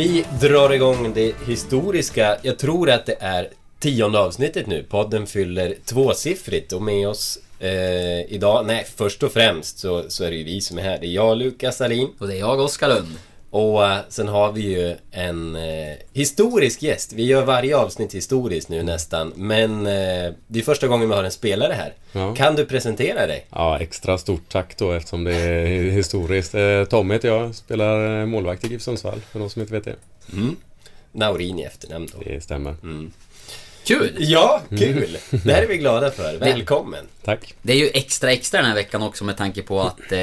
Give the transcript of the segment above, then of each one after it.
Vi drar igång det historiska, jag tror att det är tionde avsnittet nu. Podden fyller tvåsiffrigt och med oss eh, idag, nej först och främst så, så är det ju vi som är här. Det är jag, Lukas Alin. Och det är jag, Oskar Lund. Och eh, sen har vi ju en eh, historisk gäst. Vi gör varje avsnitt historiskt nu nästan. Men eh, det är första gången vi har en spelare här. Ja. Kan du presentera dig? Ja, extra stort tack då eftersom det är historiskt. Eh, Tommy heter jag, spelar målvakt i GIF Sundsvall för de som inte vet det. Naurin i efternamn då. Det stämmer. Kul! Ja, kul! Det här är vi glada för. Välkommen! Tack. Det är ju extra extra den här veckan också med tanke på att eh,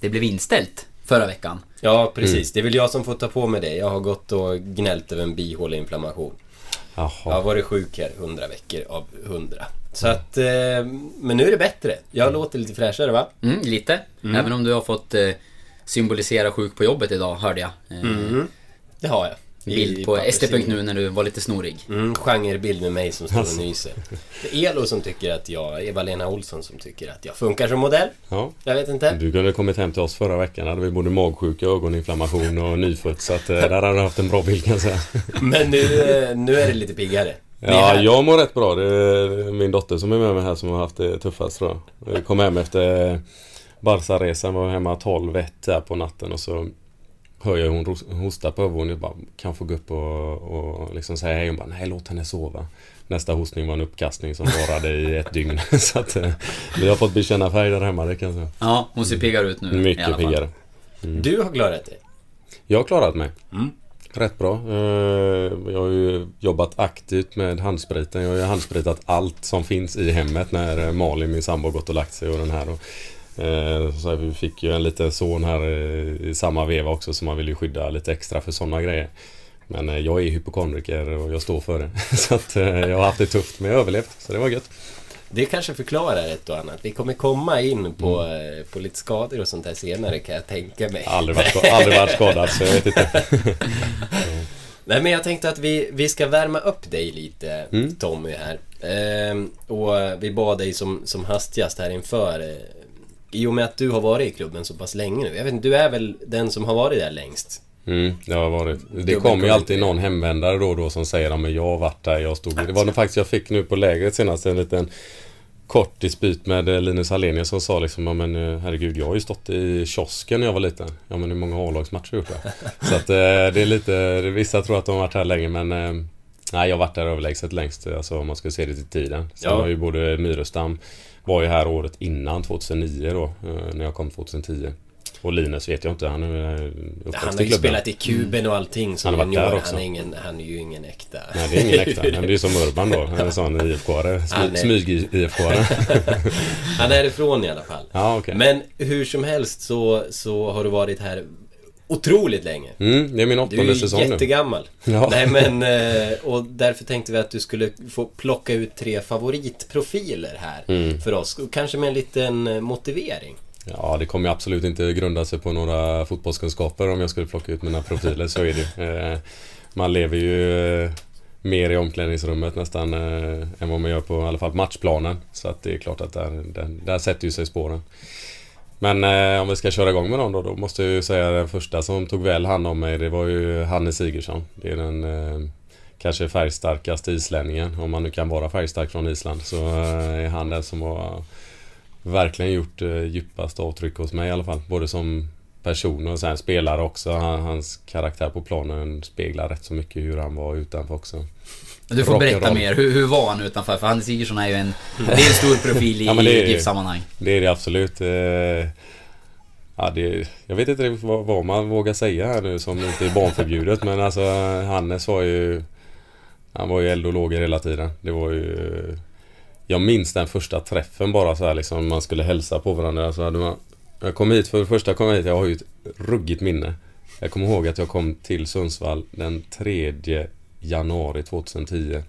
det blev inställt förra veckan. Ja, precis. Det är väl jag som får ta på mig det. Jag har gått och gnällt över en bihåleinflammation. Jag har Jaha. varit sjuk här 100 veckor av 100. Så att, eh, men nu är det bättre. Jag låter lite fräschare va? Mm, lite. Även om du har fått eh, symbolisera sjuk på jobbet idag, hörde jag. Eh, Det har jag. Bild på. SD.nu när du var lite snorig. Mm, genrebild med mig som står och nyser. Det är Elo som tycker att jag, Eva-Lena Olsson som tycker att jag funkar som modell. Ja. Jag vet inte. Du kunde kommit hem till oss förra veckan. hade vi både magsjuka, ögoninflammation och nyfött. Så att eh, där hade du haft en bra bild kan jag säga. Men nu, eh, nu är det lite piggare. Ja, jag mår rätt bra. Det är min dotter som är med mig här som har haft det tuffast tror jag. Jag kom hem efter Barca-resan, var hemma 12-1 där på natten och så hör jag hon hosta på övervåningen. Jag bara, kan jag få gå upp och, och liksom säga hej? Hon bara, nej låt henne sova. Nästa hostning var en uppkastning som varade i ett dygn. så att eh, vi har fått bekänna färg där hemma, det kan jag säga. Ja, hon ser piggare ut nu i alla Mycket fall. piggare. Du har klarat dig. Jag har klarat mig. Rätt bra. Eh, Jag har ju jobbat aktivt med handspriten. Jag har ju handspritat allt som finns i hemmet när eh, Malin, min sambo, gått och lagt sig och den här. Eh, så vi fick ju en liten son här eh, i samma veva också så man vill ju skydda lite extra för sådana grejer. Men eh, jag är hypokondriker och jag står för det. Så att jag har haft det tufft men jag har överlevt. Så det var gött. Det kanske förklarar ett och annat. Vi kommer komma in på, eh, på lite skador och sånt där senare kan jag tänka mig. Aldrig varit, aldrig varit skadad så jag vet inte. Nej men jag tänkte att vi, vi ska värma upp dig lite Mm. Tommy här. Ehm, och vi bad dig som, som hastigast här inför. I och med att du har varit i klubben så pass länge nu. Jag vet inte, du är väl den som har varit där längst? Mm, det har varit. Det kommer ju alltid någon hemvändare då och då som säger att jag har varit där, jag stod... Det var nog faktiskt jag fick nu på lägret senast en liten kort dispyt med eh, Linus Hallenius som sa liksom, ja men eh, herregud jag har ju stått i kiosken när jag var liten. Ja men hur många A-lagsmatcher har gjort då? Så att eh, det är lite, vissa tror att de har varit här länge men Nej jag har varit där överlägset längst, alltså om man ska se det till tiden. Sen Ja. har ju både Myrestam var ju här året innan 2009 då, eh, när jag kom 2010. Och Linus vet jag inte, han är eh, Han har ju spelat i kuben och allting som Han har varit där junior. också. Han är, ingen, han är ju ingen äkta. Nej, det är ingen äkta. Det är ju som Urban då. En sån IFK-are. Han Smyg-IFK-are. Han är ifrån i alla fall. Ja, okej. Men hur som helst så, så har du varit här otroligt länge. Mm, det är min Du är åttonde ju säsong nu. jättegammal. Ja. Nej men, eh, och därför tänkte vi att du skulle få plocka ut tre favoritprofiler här Mm. för oss. Kanske med en liten eh, motivering. Ja, det kommer ju absolut inte grunda sig på några fotbollskunskaper om jag skulle plocka ut mina profiler. Så är det ju. Eh, Man lever ju mer i omklädningsrummet nästan än vad man gör på i alla fall matchplanen. Så att det är klart att där, där, där sätter ju sig spåren. Men eh, om vi ska köra igång med dem då, då måste jag ju säga den första som tog väl hand om mig, det var ju Hanne Sigurdsson. Det är den eh, kanske färgstarkaste islänningen, om man nu kan vara färgstark från Island. Så eh, är han den som har verkligen gjort eh, djupast avtryck hos mig i alla fall. Både som person och sen spelare också. Han, hans karaktär på planen speglar rätt så mycket hur han var utanför också. Du får berätta mer. Hur, hur var han utanför? För Hannes Igersson är ju en... Det är en stor profil i Ja. GIF-sammanhang. Det är det absolut. Eh, Ja, det, jag vet inte vad, vad man vågar säga här nu som inte är barnförbjudet men alltså Hannes var ju Han var ju eld och lågor hela tiden. Det var ju Jag minns den första träffen bara så här liksom man skulle hälsa på varandra. Alltså, hade man, jag kom hit, för det första kom jag hit, jag har ju ett ruggigt minne. Jag kommer ihåg att jag kom till Sundsvall den 3 januari 2010.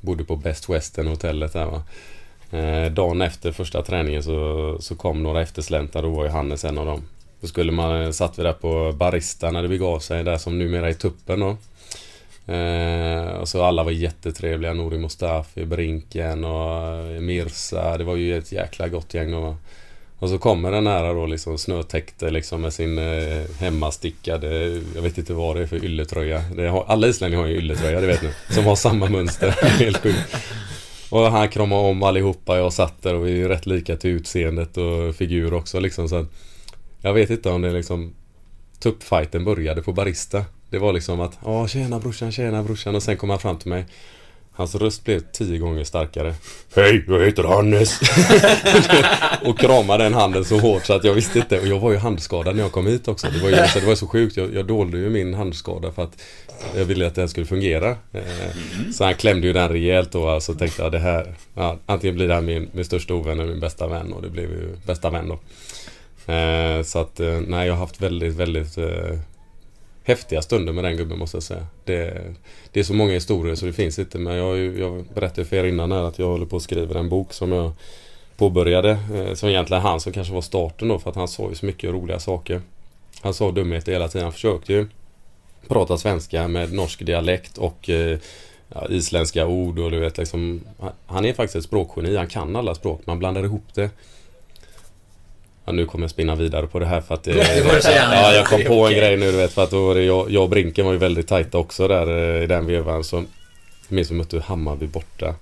Bodde på Best Western hotellet där va. Eh, dagen efter första träningen så, så kom några eftersläntar, då var ju Hannes en av dem. Då skulle man, eh, satt vi där på Barista när det begav sig, där som numera är Tuppen då. Eh, och så alla var jättetrevliga, Nouri Mustafi, Brinken och Mirsa. Mirza. Det var ju ett jäkla gott gäng då va. Och så kommer den här då liksom snötäckte liksom med sin eh, hemmastickade, jag vet inte vad det är för ylletröja. Det har, alla islänningar har ju ylletröja, det vet ni. Som har samma mönster. Helt sjukt. Och han kramade om allihopa. Jag satt där och vi är rätt lika till utseendet och figur också liksom. Så att, jag vet inte om det liksom Tuppfighten började på Barista. Det var liksom att Ja tjena brorsan, tjena brorsan och sen kom han fram till mig. Hans röst blev tio gånger starkare. Hej, jag heter Hannes. och kramade den handen så hårt så att jag visste inte. Och jag var ju handskadad när jag kom hit också. Det var ju så det var så sjukt. Jag, jag dolde ju min handskada för att jag ville att den skulle fungera. Eh, så han klämde ju den rejält alltså, och Alltså tänkte jag det här. Ja, antingen blir det här min, min största ovän eller min bästa vän. Och det blev ju bästa vän då. Eh, så att eh, nej, jag har haft väldigt, väldigt häftiga stunder med den gubben måste jag säga. Det, det är så många historier så det finns inte. Men jag, ju- jag berättade för er innan här att jag håller på att skriva en bok som jag påbörjade. Eh, som egentligen han som kanske var starten då för att han sa ju så mycket roliga saker. Han sa dumheter hela tiden. Han försökte ju prata svenska med norsk dialekt och eh, ja, isländska ord och du vet liksom. Han är faktiskt ett språkgeni. Han kan alla språk. Man blandar ihop det. Ja, nu kommer jag spinna vidare på det här för att eh. Ja, jag kom på en grej nu du vet för att då var det jag, jag och Brinken var ju väldigt tajta också där eh, i den vevan. Så jag minns vi mötte Hammarby borta.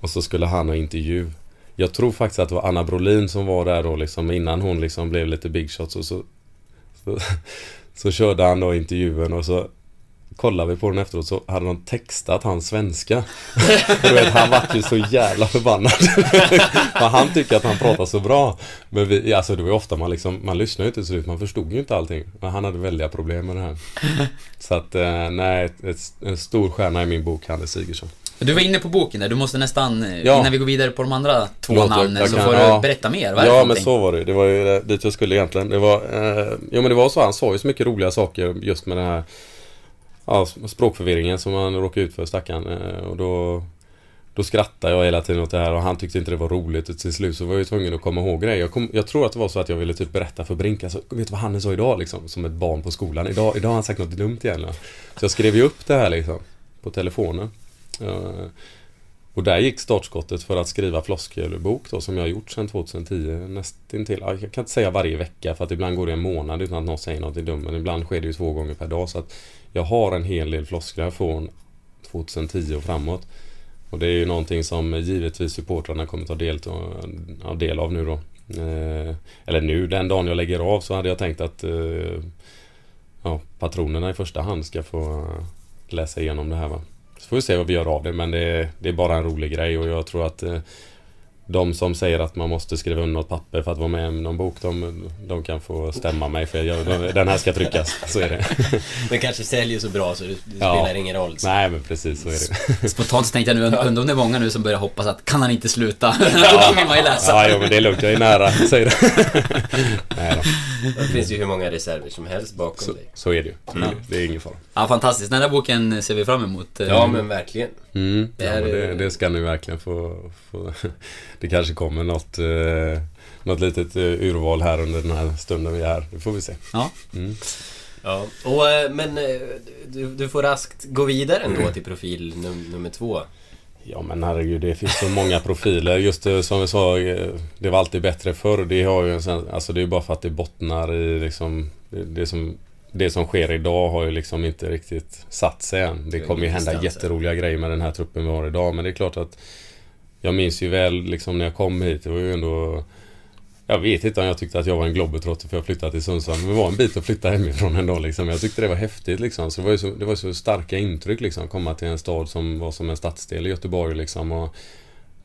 Och så skulle han ha intervju. Jag tror faktiskt att det var Anna Brolin som var där då liksom innan hon liksom blev lite big shots och så så, så körde han då intervjun och så kollade vi på den efteråt så hade de textat hans svenska. Du vet, han vart ju så jävla förbannad. För han tycker att han pratar så bra. Men vi, alltså det var ju ofta man liksom, man lyssnade ju inte till slut, man förstod ju inte allting. Men han hade väldiga problem med det här. Så att, eh, nej, ett, en stor stjärna i min bok, Hannes Sigurdsson. Du var inne på boken där, du måste nästan, eh, Ja. innan vi går vidare på de andra två jag- namnen, jag så kan- får ja. du berätta mer. Vad Ja men någonting? så var det. Det var ju eh, dit jag skulle egentligen. Det var, eh, jo men det var så. Han sa ju så mycket roliga saker just med den här ja, språkförvirringen som han råkade ut för stackaren. Eh, och då, då skrattade jag hela tiden åt det här och han tyckte inte det var roligt. Och till slut så var jag ju tvungen att komma ihåg grejer. Jag, kom, jag tror att det var så att jag ville typ berätta för Brink. Alltså, vet du vad han sa idag liksom? Som ett barn på skolan. Idag, idag har han sagt något dumt igen. Så jag skrev ju upp det här liksom. På telefonen. Eh, och där gick startskottet för att skriva floskelbok då som jag har gjort sedan 2010 nästintill. Jag kan inte säga varje vecka för att ibland går det en månad utan att någon säger något dumt. Men ibland sker det ju två gånger per dag. Så att jag har en hel del floskler från 2010 och framåt. Och det är ju någonting som givetvis supportrarna kommer ta del, ta del av nu då. Eh, eller nu, den dagen jag lägger av så hade jag tänkt att eh, ja, patronerna i första hand ska få läsa igenom det här va. Så får vi se vad vi gör av det men det, är- det är bara en rolig grej och jag tror att eh, de som säger att man måste skriva under något papper för att vara med i någon bok de, de kan få stämma mig för jag, de, den här ska tryckas. Så är det. Den kanske säljer så bra så det, det Ja. spelar ingen roll. Nej men precis så är det. Spontant så tänkte jag nu, undrar om det är många nu som börjar hoppas att kan han inte sluta? Då vill man ju läsa. Ja, jo, men det är lugnt. Jag är nära, säger det. Nej då. Det finns ju hur många reserver som helst bakom Så, dig. så är det ju. Så det. Det är ingen fara. Ja, fantastiskt. Den där boken ser vi fram emot. Ja men verkligen. Mm. Det Ja, här men det, är- det ska ni verkligen få, få... Det kanske kommer något, eh, något litet eh, urval här under den här stunden vi är här. Det får vi se. Ja. Ja. Och, eh, men eh, du, du får raskt gå vidare ändå till profil num, nummer två. Ja men herregud, det finns så många profiler. Just det, som vi sa, eh, det var alltid bättre förr. Det har ju en sån, alltså det är bara för att det bottnar i liksom det, det som det som sker idag har ju liksom inte riktigt satt sig än. Det kommer ju hända jätteroliga grejer med den här truppen vi har idag. Men det är klart att Jag minns ju väl liksom när jag kom hit. Det var ju ändå Jag vet inte om jag tyckte att jag var en globetrotter för jag flyttade till Sundsvall. Men det var en bit att flytta hemifrån ändå liksom. Jag tyckte det var häftigt liksom. Så det var ju så, det var så starka intryck liksom. Komma till en stad som var som en stadsdel i Göteborg liksom. Och,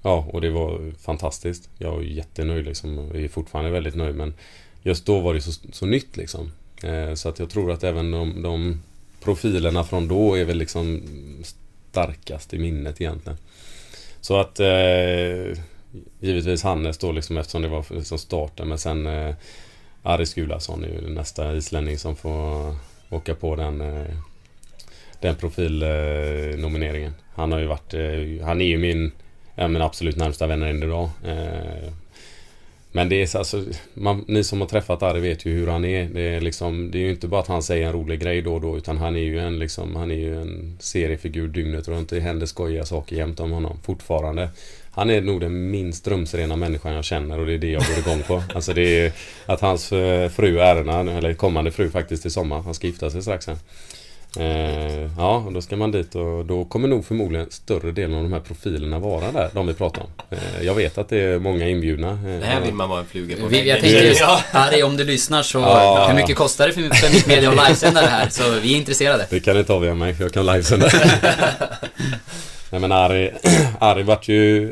ja, och det var fantastiskt. Jag är jättenöjd liksom. Jag är fortfarande väldigt nöjd men just då var det så, så nytt liksom. Eh, så att jag tror att även de, de profilerna från då är väl liksom starkast i minnet egentligen. Så att eh, givetvis Hannes då liksom eftersom det var liksom starten men sen eh, Aris Gulason är ju nästa islänning som får åka på den eh, den profilnomineringen. Eh, han har ju varit, eh, han är ju min, ja, min absolut närmsta vän än idag. Eh, men det är så- alltså, man, ni som har träffat Ari vet ju hur han är. Det är liksom, det är ju inte bara att han säger en rolig grej då och då utan han är ju en liksom, han är ju en seriefigur dygnet runt. Det händer skojiga saker jämt om honom fortfarande. Han är nog den minst rumsrena människan jag känner och det är det jag går igång på. Alltså det är att hans eh, fru Erna, eller kommande fru faktiskt i sommar, han ska gifta sig strax sen. Eh, ja, och då ska man dit och då kommer nog förmodligen större delen av de här profilerna vara där, de vi pratar om. Eh, jag vet att det är många inbjudna. Eh, Det här vill man vara en fluga på Vi, jag tänker just. Harry, om du lyssnar så, Ja. hur mycket kostar det för, för Mitt Media att livesända det här? Så vi är intresserade. Det kan ta via mig för jag kan livesända. Nej men Ari, Ari vart ju...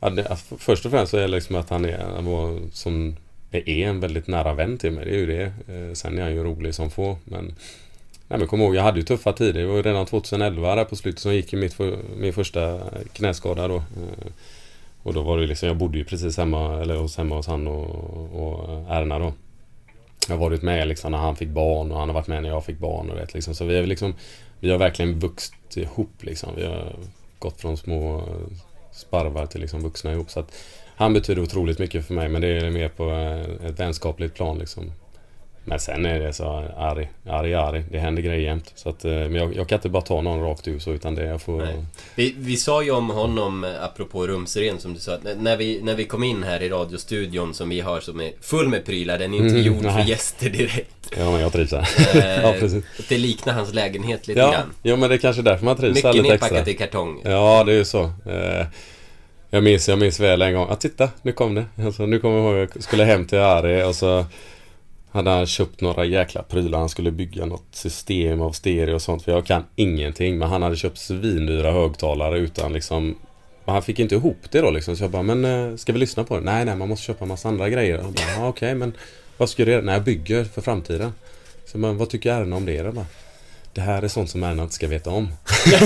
eh, Först och främst så är det liksom att han är, han var som är en väldigt nära vän till mig. Det är ju det. Eh, Sen är han ju rolig som få. Men Nej men kom ihåg, jag hade ju tuffa tider. Det var ju redan 2011 där på slutet som gick i mitt min första knäskada då. Eh, och då var det liksom, jag bodde ju precis hemma, eller hos, hemma hos han och, och eh, Erna då. Jag har varit med liksom när han fick barn och han har varit med när jag fick barn och vet liksom. Så vi har liksom Vi har verkligen vuxit ihop liksom. Vi har gått från små eh, sparvar till liksom vuxna ihop. Så att han betyder otroligt mycket för mig men det är mer på ett vänskapligt plan liksom. Men sen är det så arg, arg, arg. Det händer grejer jämt. Så att, eh, men jag, jag kan inte bara ta någon rakt ur så utan det jag får... Nej. Vi, vi sa ju om honom, eh, apropå rumsren, som du sa, att när- vi, när vi kom in här i radiostudion som vi har som är full med prylar, den är inte Mm, gjord för nej. gäster direkt. Ja men jag trivs här. Eh, ja precis. Det liknar hans lägenhet lite Ja, grann. ja men det är kanske därför man trivs här Mycket lite extra. nerpackat i kartong. Ja, det är ju så. Jag minns, jag minns väl en gång. Ah, titta, nu kom det. Alltså, nu kommer jag ihåg, jag skulle hem till Ari och så hade han köpt några jäkla prylar. Han skulle bygga något system av stereo och sånt. För jag kan ingenting. Men han hade köpt svindyra högtalare utan liksom han fick inte ihop det då liksom. Så jag bara, men eh, ska vi lyssna på det? Nej, nej, man måste köpa en massa andra grejer. Och bara, ah, okej, men vad ska du göra? Nej, jag bygger för framtiden. Så men vad tycker Erna om det då? Det här är sånt som Erna inte ska veta om.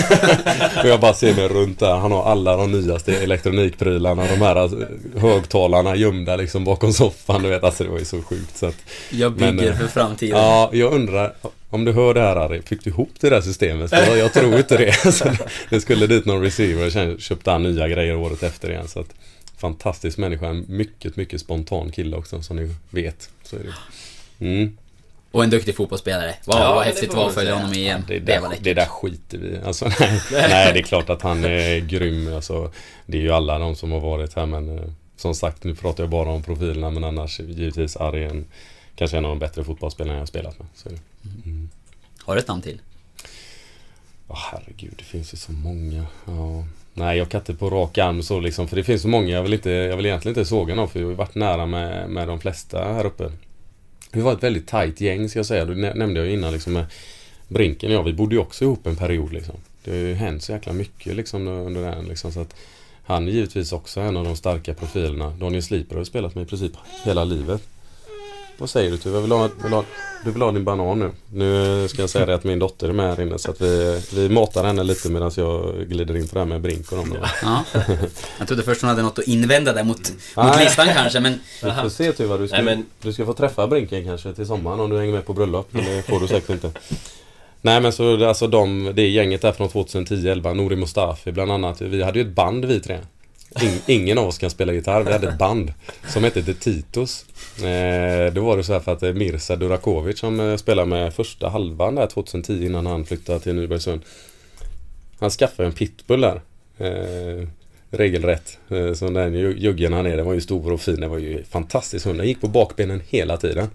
och jag bara ser mig runt där. Han har alla de nyaste elektronikprylarna. De här alltså, högtalarna gömda liksom bakom soffan. Du vet, alltså det var ju så sjukt. Så att, Jag bygger Men, eh, för framtiden. ja, jag undrar om du hör det här Harry. Fick du ihop det där systemet? Jag, jag tror inte det. Så det skulle dit någon receiver och köpte han nya grejer året efter igen. Så att, fantastisk människa. En mycket, mycket spontan kille också som ni vet. Så är det. Mm. Och en duktig fotbollsspelare. Wow, Ja, vad det häftigt det var att följa honom i EM. Det, Det läckert. det där skiter vi alltså, nej, nej, det är klart att han är grym. Alltså, det är ju alla de som har varit här men eh, som sagt nu pratar jag bara om profilerna men annars givetvis Ari en, kanske en av de bättre fotbollsspelarna jag har spelat med. Så är det. Har du ett namn till? Åh herregud, det finns ju så många. Ja. Nej, jag kan inte på rak arm så liksom. För det finns så många. Jag vill, inte, jag vill egentligen inte såga någon för jag har varit nära med, med de flesta här uppe. Vi var ett väldigt tajt gäng ska jag säga. Det nämnde jag ju innan liksom med Brinken och jag. Vi bodde ju också ihop en period liksom. Det har ju hänt så jäkla mycket liksom under den liksom. Så att han är givetvis också en av de starka profilerna. Daniel Sliper har ju spelat med i princip hela livet. Vad säger du Tuva? Vill du, ha, vill ha, du vill ha din banan nu? Nu ska jag säga det att min dotter är med här inne så att vi, vi matar henne lite medan jag glider in på det här med Brink och dem. Ja. Jag trodde först hon hade något att invända där mot, mot listan kanske, men... Vi får se Tuva, du ska, Nej, men- du ska få träffa Brinken kanske till sommaren om du hänger med på bröllop. Men det får du säkert inte. Nej men så alltså de, det gänget där från 2010-11, Nouri Mustafi bland annat. Vi hade ju ett band vi tre. In, ingen av oss kan spela gitarr. Vi hade ett band som hette The Titos. Eh, då var det så här för att eh, Mirza Durakovic som eh, spelade med första halvan där 2010 innan han flyttade till Nybergsund. Han skaffade en pitbull där. Eh, regelrätt. Eh, som den juggen han är. Den var ju stor och fin. Det var ju fantastisk hund. Den gick på bakbenen hela tiden.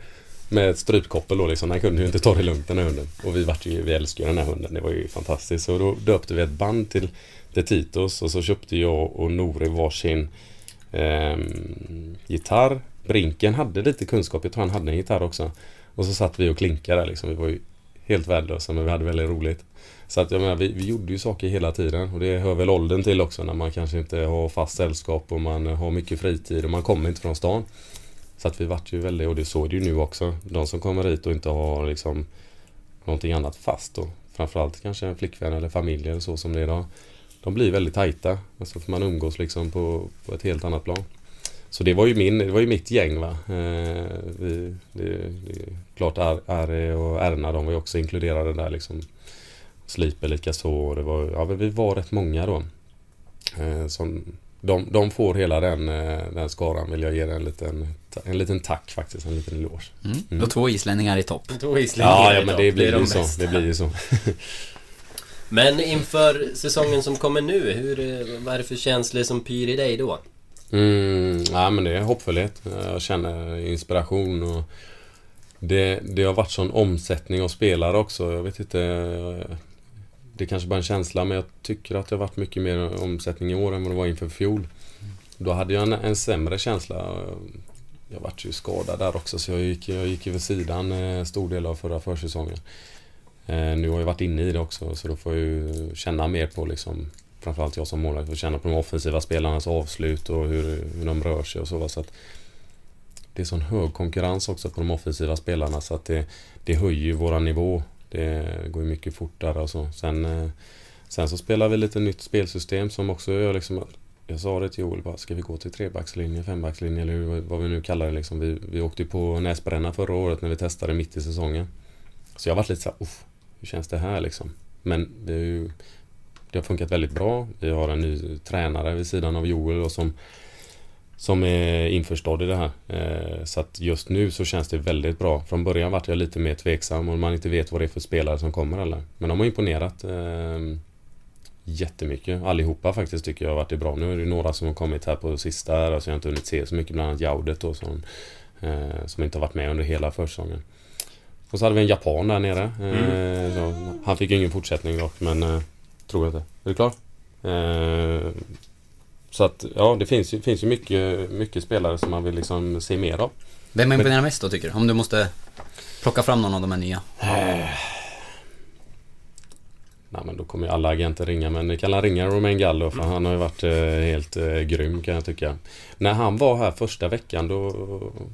Med ett strypkoppel då liksom. Den kunde ju inte ta det lugnt den här hunden. Och vi vart ju, vi älskade ju den här hunden. Det var ju fantastiskt. Så då döpte vi ett band till The Titos. Och så köpte jag och Nore varsin eh, gitarr. Brinken hade lite kunskap. Jag tror han hade en gitarr också. Och så satt vi och klinkade där liksom. Vi var ju helt värdelösa men vi hade väldigt roligt. Så att jag menar, vi, vi gjorde ju saker hela tiden och det hör väl åldern till också när man kanske inte har fast sällskap och man har mycket fritid och man kommer inte från stan. Så att vi vart ju väldigt, och det såg det ju nu också. De som kommer hit och inte har liksom någonting annat fast då. framförallt kanske en flickvän eller familj eller så som det är idag. De blir väldigt tajta. Alltså för man umgås liksom på, på ett helt annat plan. Så det var ju, min, det var ju mitt gäng va. Eh, vi, det, det är klart Ar- Ari och Erna de var ju också inkluderade där liksom. Sliper likaså. och Det var, ja, vi var rätt många då. Eh, som, de, de får hela den, eh, den skaran vill jag ge en liten, en liten tack faktiskt. En liten eloge. Mm. Och två islänningar i topp. Två islänningar Ja, ja men det blir är de ju så. bästa. Det blir ju så. Men inför säsongen som kommer nu, hur, vad är det för känslor som pyr i dig då? Mm, ja, men det är hoppfullhet. Jag känner inspiration och det, det har varit sån omsättning av spelare också. Jag vet inte. Det är kanske bara en känsla men jag tycker att det har varit mycket mer omsättning i år än vad det var inför fjol. Då hade jag en, en sämre känsla. Jag vart ju skadad där också så jag gick, jag gick över sidan en stor del av förra försäsongen. Eh, nu har jag varit inne i det också så då får jag ju känna mer på liksom Framförallt jag som målvakt får känna på de offensiva spelarnas avslut och hur, hur de rör sig och så. så att det är sån hög konkurrens också på de offensiva spelarna så att det, det höjer ju våran nivå. Det går ju mycket fortare och så. Sen, eh, sen så spelar vi lite nytt spelsystem som också gör liksom jag sa det till Joel, bara, ska vi gå till trebackslinje, fembackslinje eller hur, vad vi nu kallar det liksom. Vi, vi åkte ju på näsbränna förra året när vi testade mitt i säsongen. Så jag har varit lite såhär, här, hur känns det här liksom? Men det, är ju, det har funkat väldigt bra. Vi har en ny tränare vid sidan av Joel och som, som är införstådd i det här. Eh, så att just nu så känns det väldigt bra. Från början vart jag lite mer tveksam och man inte vet vad det är för spelare som kommer eller. Men de har imponerat ehm, jättemycket. Allihopa faktiskt tycker jag har varit bra. Nu är det några som har kommit här på sista här, alltså jag har inte hunnit se så mycket, bland annat Jaudet då som, eh, som inte har varit med under hela försäsongen. Och så hade vi en japan där nere. Eh, så, han fick ju ingen fortsättning dock men eh, tror jag inte. Är du klar? Eh, så att ja, det finns ju, finns ju mycket, mycket spelare som man vill liksom se mer av. Vem imponerar mest då tycker du? Om du måste plocka fram någon av de här nya. Nej men då kommer ju alla agenter ringa men ni kan alla ringa Romain Gallo för han har ju varit eh, helt eh, grym kan jag tycka. När han var här första veckan då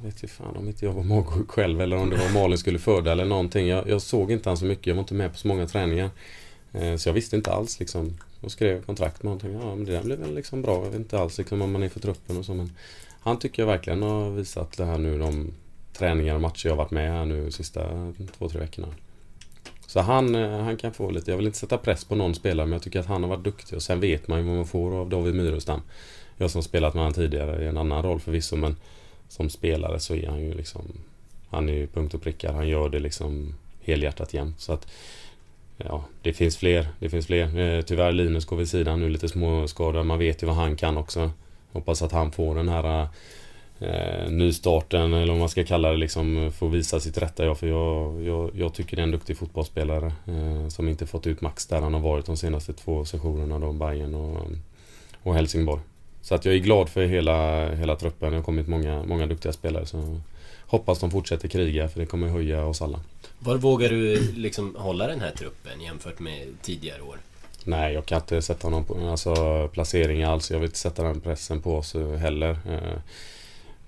vet jag fan om inte jag var magsjuk själv eller om det var Malin skulle föda eller någonting. Jag, jag såg inte han så mycket, jag var inte med på så många träningar. Eh, så jag visste inte alls liksom. Och skrev kontrakt med honom. Ja men det där blev väl liksom bra. Jag vet inte alls liksom om man är för truppen och så men Han tycker jag verkligen har visat det här nu de träningar och matcher jag har varit med här nu de sista två, tre veckorna. Så han, eh, han kan få lite, jag vill inte sätta press på någon spelare men jag tycker att han har varit duktig och sen vet man ju vad man får av David Myrestam. Jag som spelat med honom tidigare i en annan roll förvisso men som spelare så är han ju liksom Han är ju punkt och prickar, han gör det liksom helhjärtat jämt så att Ja, det finns fler, det finns fler. Eh, tyvärr Linus går vid sidan nu lite småskadad, man vet ju vad han kan också. Hoppas att han får den här eh, eh, nystarten eller vad man ska kalla det liksom får visa sitt rätta jag för jag, jag, jag tycker det är en duktig fotbollsspelare eh, som inte fått ut max där han har varit de senaste två sessionerna då Bayern och, och Helsingborg. Så att jag är glad för hela, hela truppen. Det har kommit många, många duktiga spelare så hoppas de fortsätter kriga för det kommer höja oss alla. Var vågar du liksom hålla den här truppen jämfört med tidigare år? Nej, jag kan inte sätta någon alltså, placering alls. Jag vill inte sätta den pressen på oss eh, heller.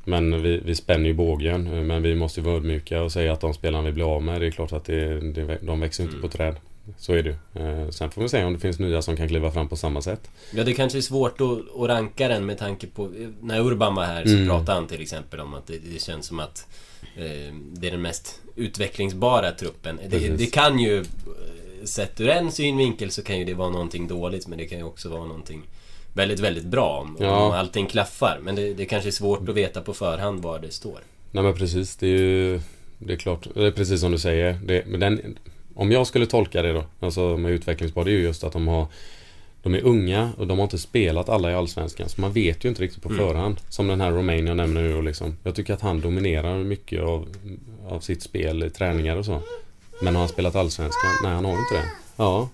Men vi, vi spänner ju bågen. eh, Men vi måste vara ödmjuka och säga att de spelarna vi blir av med, det är klart att det, det, de växer inte på träd. Så är det. Eh, Sen får vi se om det finns nya som kan kliva fram på samma sätt. Ja, det kanske är svårt att, att ranka den med tanke på... När Urban var här så Mm. pratade han till exempel om att det, det känns som att eh, det är den mest utvecklingsbara truppen. Det, det kan ju... eh, Sett ur en synvinkel så kan ju det vara någonting dåligt men det kan ju också vara någonting väldigt, väldigt bra om, Ja. om allting klaffar. Men det, det kanske är svårt att veta på förhand var det står. Nej men precis, det är ju... Det är klart, det är precis som du säger. Det, men den, om jag skulle tolka det då, alltså med utvecklingsbar, det är ju just att de har... De är unga och de har inte spelat alla i Allsvenskan. Så man vet ju inte riktigt på förhand. Som den här Romain jag nämner nu och liksom. Jag tycker att han dominerar mycket av, av sitt spel i träningar och så. Men har han spelat Allsvenskan? Nej, han har inte det. Ja.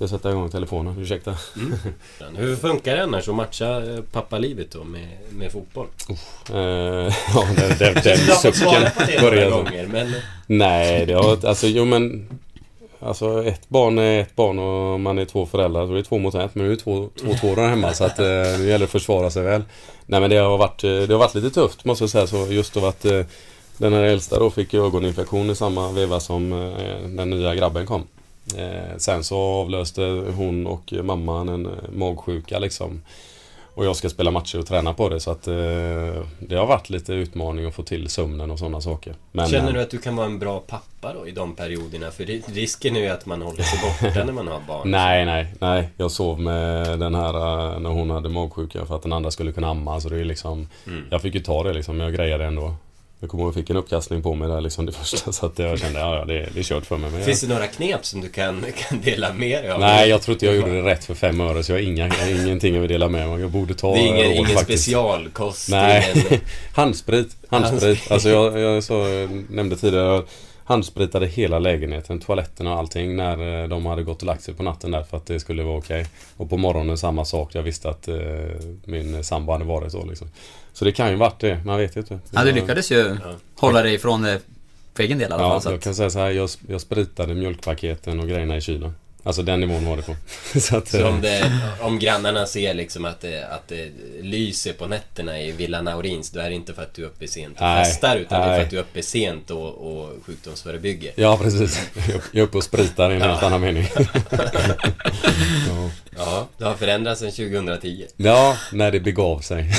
Ska jag sätta igång telefonen, ursäkta. Hur funkar det annars att matcha eh, pappalivet då med, med fotboll? Eh, ja, den, den, den sucken det börjar gånger, men... Nej, det har alltså jo men Alltså ett barn är ett barn och man är två föräldrar. Så det är två mot ett. Men nu är det två, två, två där hemma så att eh, nu gäller det att försvara sig väl. Nej men det har varit, eh, det har varit lite tufft måste jag säga. Så just av att eh, den här äldsta då fick ögoninfektion i samma veva som eh, den nya grabben kom. Eh, sen så avlöste hon och mamman en eh, magsjuka liksom. Och jag ska spela matcher och träna på det så att eh, det har varit lite utmaning att få till sömnen och sådana saker. Men, Känner eh, du att du kan vara en bra pappa då i de perioderna? För ri- risken är ju att man håller sig borta när man har barn. Nej, nej, nej. Jag sov med den här eh, när hon hade magsjuka för att den andra skulle kunna amma. Så det är liksom... Mm. Jag fick ju ta det liksom, men jag grejade ändå. Jag kommer ihåg att jag fick en uppkastning på mig där liksom det första. Så att jag kände, ja, ja det, det är kört för mig. Men Finns jag, det några knep som du kan, kan dela med dig av? nej, jag tror inte jag gjorde det rätt för fem öre. Så jag har inga, jag har ingenting jag vill dela med mig om. Jag borde ta Det är ingen, råd ingen faktiskt. specialkost? Nej, Ingen... handsprit. Handsprit. Alltså jag, jag så, jag nämnde tidigare. Jag handspritade hela lägenheten, toaletterna och allting när eh, de hade gått och lagt sig på natten där för att det skulle vara okej. Och på morgonen samma sak. Jag visste att eh, min sambo hade varit så liksom. Så det kan ju varit det, man vet ju inte. Ja, du lyckades ju hålla dig ifrån det för egen del i alla fall. Ja, jag kan säga så här. Jag, jag spritade mjölkpaketen och grejerna i kylen. Alltså den nivån var det på. så att, Så eh, om, det, om grannarna ser liksom att det, att det lyser på nätterna i Villa Naurins, då är det inte för att du är uppe sent och Nej, festar, utan det är för nej. att du är uppe sent och, och sjukdomsförebygger. Ja, precis. Jag- är uppe och spritar i en helt annan mening. ja. Ja, det har förändrats sedan 2010. ja, när det begav sig.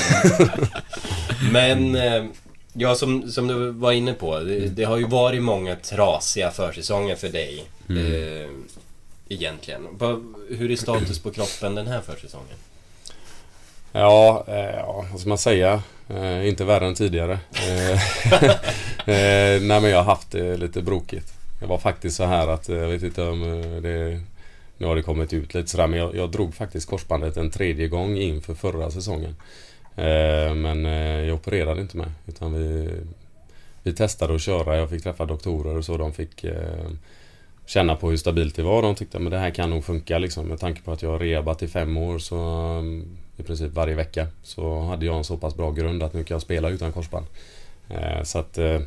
Men, eh, ja som, som du var inne på, det, det har ju varit många trasiga försäsonger för dig. Eh, egentligen. Hur är status på kroppen den här försäsongen? Ja, eh, ja, vad ska man säga? Eh, inte värre än tidigare. Eh, eh nej men jag har haft det lite brokigt. Det var faktiskt så här att, eh, jag vet inte om eh, det... Nu har det kommit ut lite sådär men jag, jag drog faktiskt korsbandet en tredje gång inför förra säsongen. Eh, men eh, jag opererade inte med utan vi... Vi testade att köra, jag fick träffa doktorer och så de fick eh, känna på hur stabilt det var. De tyckte att det här kan nog funka liksom. Med tanke på att jag har rehabat i fem år så mm, i princip varje vecka så hade jag en så pass bra grund att nu kan jag spela utan korsband. Eh, så att eh,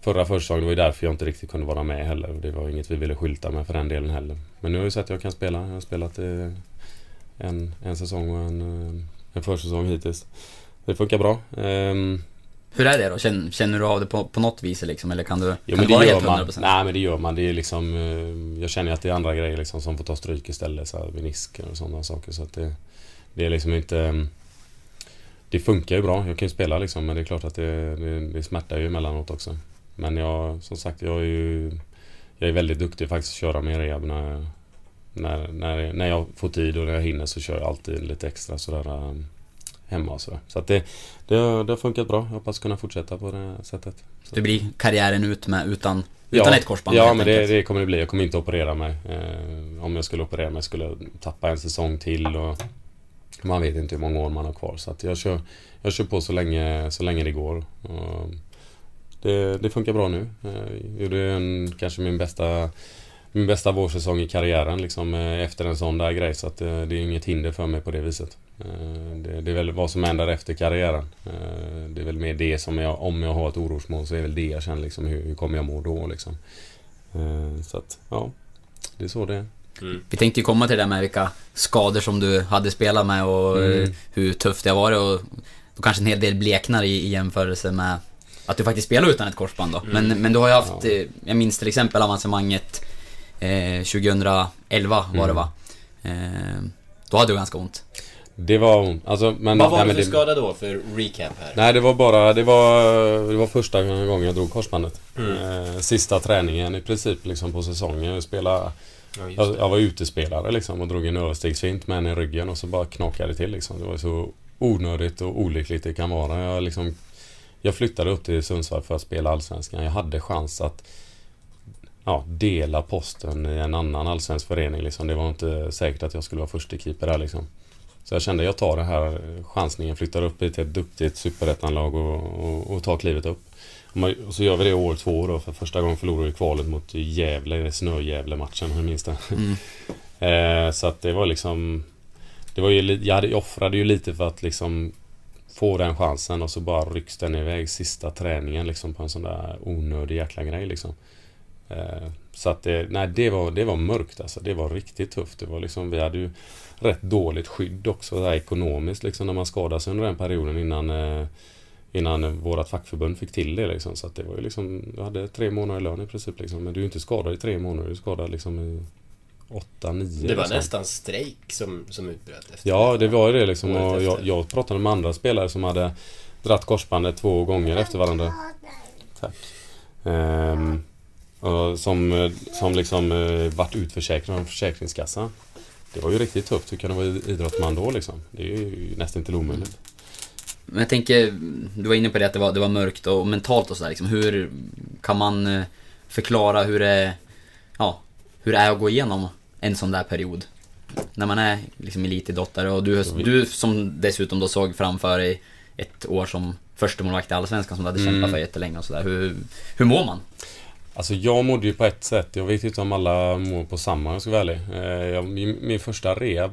förra försäsongen var ju därför jag inte riktigt kunde vara med heller. Det var inget vi ville skylta med för den delen heller. Men nu har jag sett att jag kan spela. Jag har spelat eh, en, en säsong och en, en försäsong hittills. Det funkar bra. Ehm, hur är det då? Känner, känner du av det på, på något vis liksom? Eller kan du, Jo kan men du vara helt man. 100%? Nej men det gör man. Det är liksom... eh, Jag känner att det är andra grejer liksom som får ta stryk istället. Så här, menisker och sådana saker. Så att det... Det är liksom inte... mm, Det funkar ju bra. Jag kan ju spela liksom. Men det är klart att det, det, det smärtar ju emellanåt också. Men jag, som sagt, jag är ju... Jag är väldigt duktig faktiskt att köra med rehab när, när, när, när jag får tid och när jag hinner så kör jag alltid lite extra sådär um, hemma och sådär. Så att det, det, det har funkat bra. Jag hoppas kunna fortsätta på det sättet. Så. Det blir karriären ut med utan, utan ett korsband Ja, men det, det kommer det bli. Jag kommer inte operera mig. Eh, om jag skulle operera mig skulle jag tappa en säsong till och man vet inte hur många år man har kvar. Så att jag, kör, jag kör på så länge, så länge det går. Och det, det funkar bra nu. Jag gjorde en, kanske min bästa min bästa vårsäsong i karriären liksom, eh, efter en sån där grej. Så att eh, det är inget hinder för mig på det viset. Eh, Det, det är väl vad som händer efter karriären. Eh, Det är väl mer det som jag, om jag har ett orosmål så är väl det jag känner liksom, hur, hur kommer jag må då liksom. Eh, Så att, ja. Det är så det är. Vi tänkte ju komma till det där med vilka skador som du hade spelat med och Mm. hur tufft det har varit och då kanske en hel del bleknar i, i jämförelse med att du faktiskt spelar utan ett korsband då. Men, men du har ju haft, Ja. jag minns till exempel avancemanget eh, 2011 var det Mm. va? Eh, då hade du ganska ont. Det var ont. Alltså, men, Vad var nej, det för skada då, för recap här? Nej, det var bara... Det var, det var första gången jag drog korsbandet. Mm. Eh, sista träningen i princip liksom på säsongen. Jag spelade... Ja, Jag, jag var utespelare liksom och drog en överstegsfint med en i ryggen och så bara knakade det till liksom. Det var så onödigt och olyckligt det kan vara. Jag, liksom, jag flyttade upp till Sundsvall för att spela Allsvenskan. Jag hade chans att ja, dela posten i en annan allsvensk förening. Liksom. Det var inte säkert att jag skulle vara första keeper där liksom. Så jag kände jag tar det här chansningen, flyttar upp till ett duktigt superettanlag och, och, och tar klivet upp. Och så gör vi det år två då. För första gången förlorade vi kvalet mot Gävle, snö-Gävle-matchen, om jag minns det. Eh, så att det var liksom... Det var ju, jag hade, jag offrade ju lite för att liksom få den chansen och så bara rycks den iväg sista träningen liksom på en sån där onödig jäkla grej liksom. Eh, så att det, nej det var, det var mörkt alltså. Det var riktigt tufft. Det var liksom, vi hade ju rätt dåligt skydd också där ekonomiskt liksom när man skadade sig under den perioden innan eh, Innan vårat fackförbund fick till det liksom. Så att det var ju liksom Jag hade tre månader i lön i princip liksom. Men du är ju inte skadad i tre månader. Du är skadad liksom i åtta, nio Det var liksom. nästan strejk som, som utbröt efter Ja, det var ju det liksom. Och jag, jag pratade med andra spelare som hade dratt korsbandet två gånger efter varandra. Tack. Ehm, och som, eh, som liksom eh, varit utförsäkrad av Försäkringskassan. Det var ju riktigt tufft. Hur kan du vara idrottsman då liksom? Det är ju nästan till omöjligt. Men jag tänker, du var inne på det att det var, det var mörkt och mentalt och sådär liksom. Hur kan man eh, förklara hur det, ja, hur det är att gå igenom en sån där period? När man är liksom elitidrottare och du, du som dessutom då såg framför dig ett år som första målvakt i Allsvenskan som du hade kämpat för jättelänge och sådär. Hur, hur mår man? Alltså jag mådde ju på ett sätt. Jag vet inte om alla mår på samma om jag ska vara ärlig. Eh, jag, min, första rehab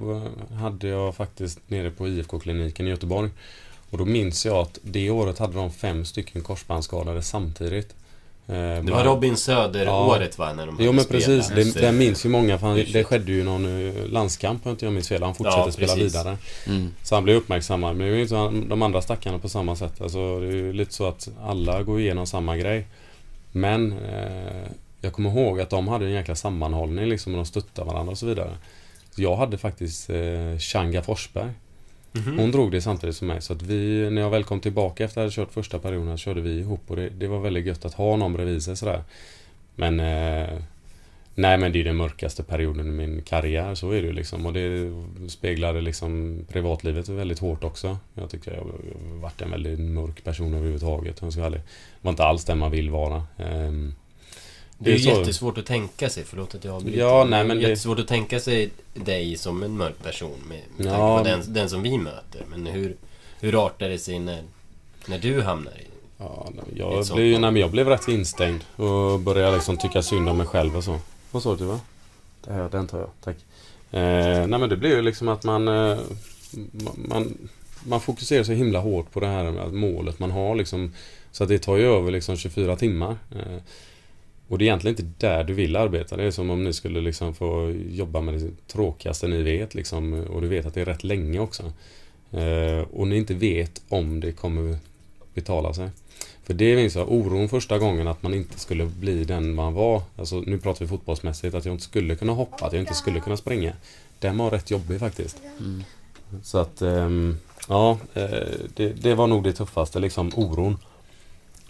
hade jag faktiskt nere på IFK-kliniken i Göteborg. Och då minns jag att det året hade de fem stycken korsbandsskadade samtidigt. Eh, Det var Robin Söder-året va? När de Jo men precis, det, det minns ju många för han, det skedde ju någon eh, landskamp om inte jag minns fel. Han fortsatte Ja, spela vidare. Mm. Så han blev uppmärksammad. Men det är ju inte de andra stackarna på samma sätt. Alltså det är ju lite så att alla går igenom samma grej. Men eh, jag kommer ihåg att de hade en jäkla sammanhållning liksom och de stöttade varandra och så vidare. Så jag hade faktiskt eh, Changa Forsberg. Mhm. Hon drog det samtidigt som mig. Så att vi, när jag väl kom tillbaka efter att jag hade kört första perioden, körde vi ihop och det, det var väldigt gött att ha någon bredvid sig sådär. Men eh, Nej men det är den mörkaste perioden i min karriär, så är det ju liksom. Och det speglade liksom privatlivet väldigt hårt också. Jag tycker jag har varit en väldigt mörk person överhuvudtaget, om jag ska vara ärlig. Det var inte alls den man vill vara. Ehm, Det är ju så- jättesvårt att tänka sig, förlåt att jag avbryter. Ja, nej, men det det- är jättesvårt att tänka sig dig som en mörk person med, med Ja, tanke på den, den som vi möter. Men hur, hur artar det sig när, när du hamnar i... Ja, jag, blev, nej, jag blev rätt instängd och började liksom tycka synd om mig själv och så. Vad sa du va? Det här, den tar jag, tack. Eh, nej men det blir ju liksom att man, eh, man- man fokuserar så himla hårt på det här målet man har liksom Så att det tar ju över liksom 24 timmar. Eh, och det är egentligen inte där du vill arbeta. Det är som om ni skulle liksom få jobba med det tråkigaste ni vet liksom. Och du vet att det är rätt länge också. Eh, och ni inte vet om det kommer betala sig. För det minns jag, oron första gången att man inte skulle bli den man var. Alltså nu pratar vi fotbollsmässigt, att jag inte skulle kunna hoppa, att jag inte skulle kunna springa. Den var rätt jobbig faktiskt. Så att, ehm, ja, eh, det, det var nog det tuffaste, liksom oron.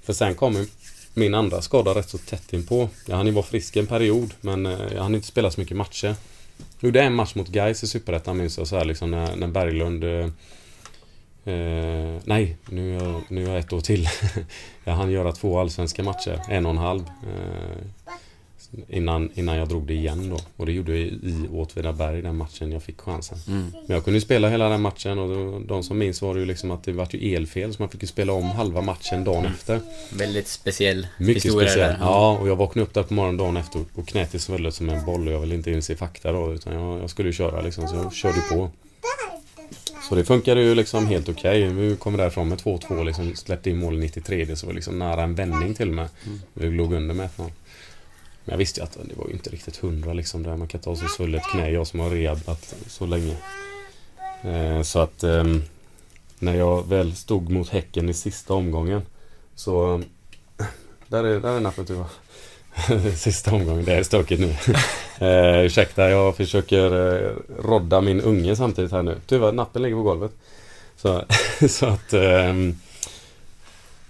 För sen kom min andra skada rätt så tätt inpå. Jag hann ju vara frisk en period, men eh, jag hann inte spela så mycket matcher. Jag gjorde en match mot Gais i Superettan minns jag så här liksom när, när Berglund eh, nej, nu är, jag, nu är jag ett år till. jag hann göra två allsvenska matcher, en och en halv. Eh, innan, innan jag drog det igen då. Och det gjorde jag i, i Åtvidaberg, den matchen jag fick chansen. Mm. Men jag kunde ju spela hela den matchen och då, de som minns var det ju liksom att det var ju elfel så man fick ju spela om halva matchen dagen efter. Väldigt speciell Mycket historia speciell. där. Ja, och jag vaknade upp där på morgonen dagen efter och knät svällde som en boll och jag ville inte inse fakta då utan jag, jag skulle ju köra liksom så jag körde på. Så det funkade ju liksom helt okej. Vi kom därifrån med 2-2 liksom, släppte in mål i 93 det så var liksom nära en vändning till och med. Vi låg under med 1-0. Men jag visste ju att det var ju inte riktigt hundra liksom där man kan ta så svullet knä, jag som har rehabat så länge. Eh, så att ehm, när jag väl stod mot Häcken i sista omgången så där är, där är nappen Tuva. Sista omgången, det är stökigt nu. eh, ursäkta, jag försöker eh, rodda min unge samtidigt här nu. Tuva, nappen ligger på golvet. Så, så att eh,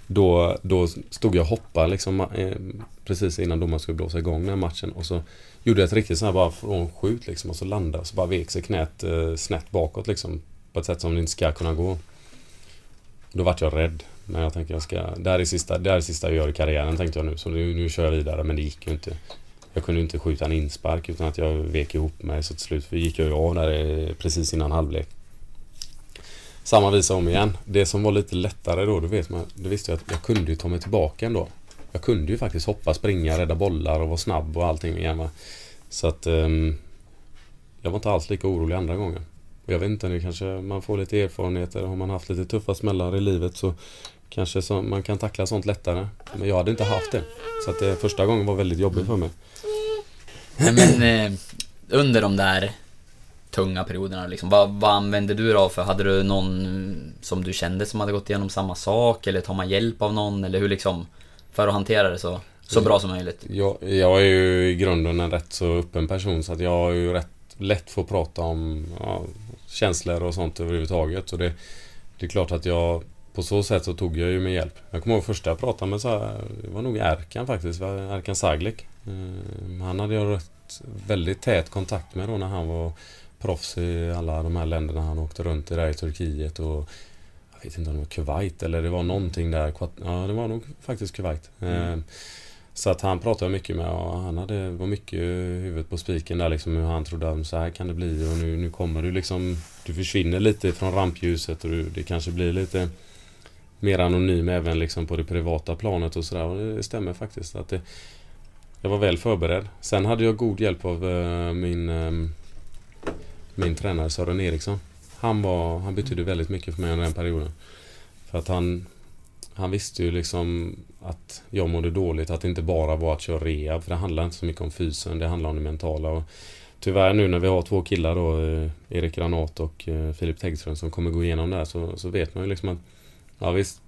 då, då stod jag och hoppade liksom eh, precis innan domaren skulle blåsa igång den här matchen och så gjorde jag ett riktigt så här bara från skjut liksom och så landade och så bara vek sig knät eh, snett bakåt liksom på ett sätt som det inte ska kunna gå. Då vart jag rädd. Men jag tänkte jag ska... Det här är sista, det här är sista jag gör i karriären tänkte jag nu. Så nu, nu kör jag vidare men det gick ju inte. Jag kunde ju inte skjuta en inspark utan att jag vek ihop mig. Så till slut gick jag ju av där eh, precis innan halvlek. Samma visa om igen. Det som var lite lättare då, då vet man, då visste jag att jag kunde ju ta mig tillbaka ändå. Jag kunde ju faktiskt hoppa, springa, rädda bollar och vara snabb och allting igen va. Så att... um, jag var inte alls lika orolig andra gången. Och jag vet inte, det kanske man får lite erfarenheter. Har man haft lite tuffa smällar i livet så kanske så, man kan tackla sånt lättare. Men jag hade inte haft det. Så att det första gången var väldigt jobbigt för mig. Nej, men eh, under de där tunga perioderna liksom, vad, vad använde du då för? Hade du någon som du kände som hade gått igenom samma sak? Eller tar man hjälp av någon? Eller hur liksom? För att hantera det så, så bra som möjligt. Jag, jag är ju i grunden en rätt så öppen person så att jag har ju rätt lätt för att prata om ja, känslor och sånt överhuvudtaget. Så det, det är klart att jag på så sätt så tog jag ju med hjälp. Jag kommer ihåg första jag pratade med så här, det var nog Erkan faktiskt, Erkan Saglik. Eh, Han hade jag rätt, väldigt tät kontakt med då när han var proffs i alla de här länderna han åkte runt i där i Turkiet och jag vet inte om det var Kuwait eller det var någonting där. Ja, det var nog faktiskt Kuwait. Eh, Så att han pratade mycket med och han hade, var mycket huvudet på spiken där liksom hur han trodde att så här kan det bli och nu, nu kommer du liksom Du försvinner lite från rampljuset och du, det kanske blir lite mer anonym även liksom på det privata planet och sådär och det stämmer faktiskt att det Jag var väl förberedd. Sen hade jag god hjälp av eh, min ehm, Min tränare Sören Eriksson. Han var, han betydde väldigt mycket för mig under den perioden. För att han han visste ju liksom att jag mådde dåligt, att det inte bara var att köra rehab. För det handlar inte så mycket om fysen, det handlar om det mentala. Och tyvärr nu när vi har två killar då, eh, Erik Granat och eh, Filip Tegström som kommer gå igenom det här så, så vet man ju liksom att Ja visst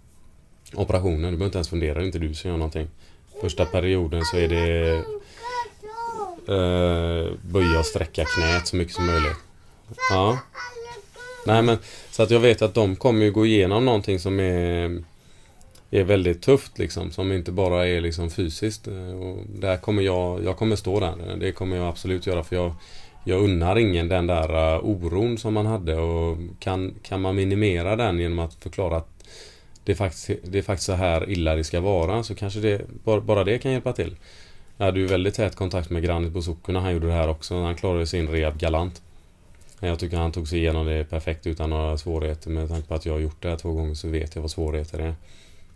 Operationen, du behöver inte ens fundera, det är inte du som gör någonting. Första perioden så är det eh, Böja och sträcka knät så mycket som möjligt. Ja. Nej men så att jag vet att de kommer ju gå igenom någonting som är är väldigt tufft liksom. Som inte bara är liksom fysiskt. Eh, och där kommer jag, jag kommer stå där. Det kommer jag absolut göra för jag jag unnar ingen den där eh, oron som man hade och kan, kan man minimera den genom att förklara att det är, faktiskt, det är faktiskt så här illa det ska vara så kanske det, bara, det kan hjälpa till. Jag hade ju väldigt tät kontakt med Granit Bouzouki när han gjorde det här också. Han klarade sin rehab galant. Jag tycker han tog sig igenom det perfekt utan några svårigheter. Med tanke på att jag har gjort det här två gånger så vet jag vad svårigheter är.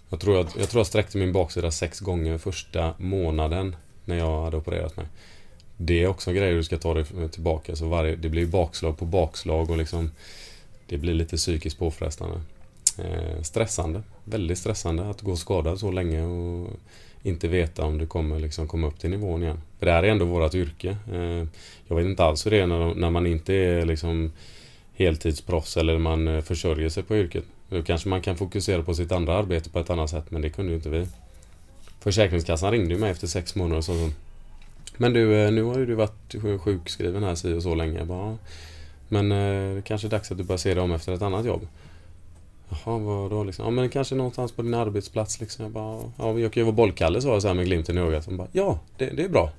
Jag tror jag, jag, tror jag sträckte min baksida sex gånger första månaden när jag hade opererat mig. Det är också grejer du ska ta dig tillbaka. Så varje, det blir bakslag på bakslag och liksom Det blir lite psykiskt påfrestande. Eh, stressande. Väldigt stressande att gå skadad så länge och inte veta om du kommer liksom komma upp till nivån igen. För det här är ändå vårt yrke. Eh, jag vet inte alls hur det är när, när man inte är liksom heltidsproffs eller man eh, försörjer sig på yrket. Då kanske man kan fokusera på sitt andra arbete på ett annat sätt men det kunde ju inte vi. Försäkringskassan ringde ju mig efter sex månader och sa så, Men du, eh, nu har ju du varit sjukskriven här si och så länge. Bara, men eh, det kanske är dags att du börjar se dig om efter ett annat jobb. Jaha, vadå liksom? Ja men kanske någonstans på din arbetsplats liksom. Jag bara, ja jag kan ju vara bollkalle sa jag så här med glimten i ögat. Bara, ja, det, det är bra.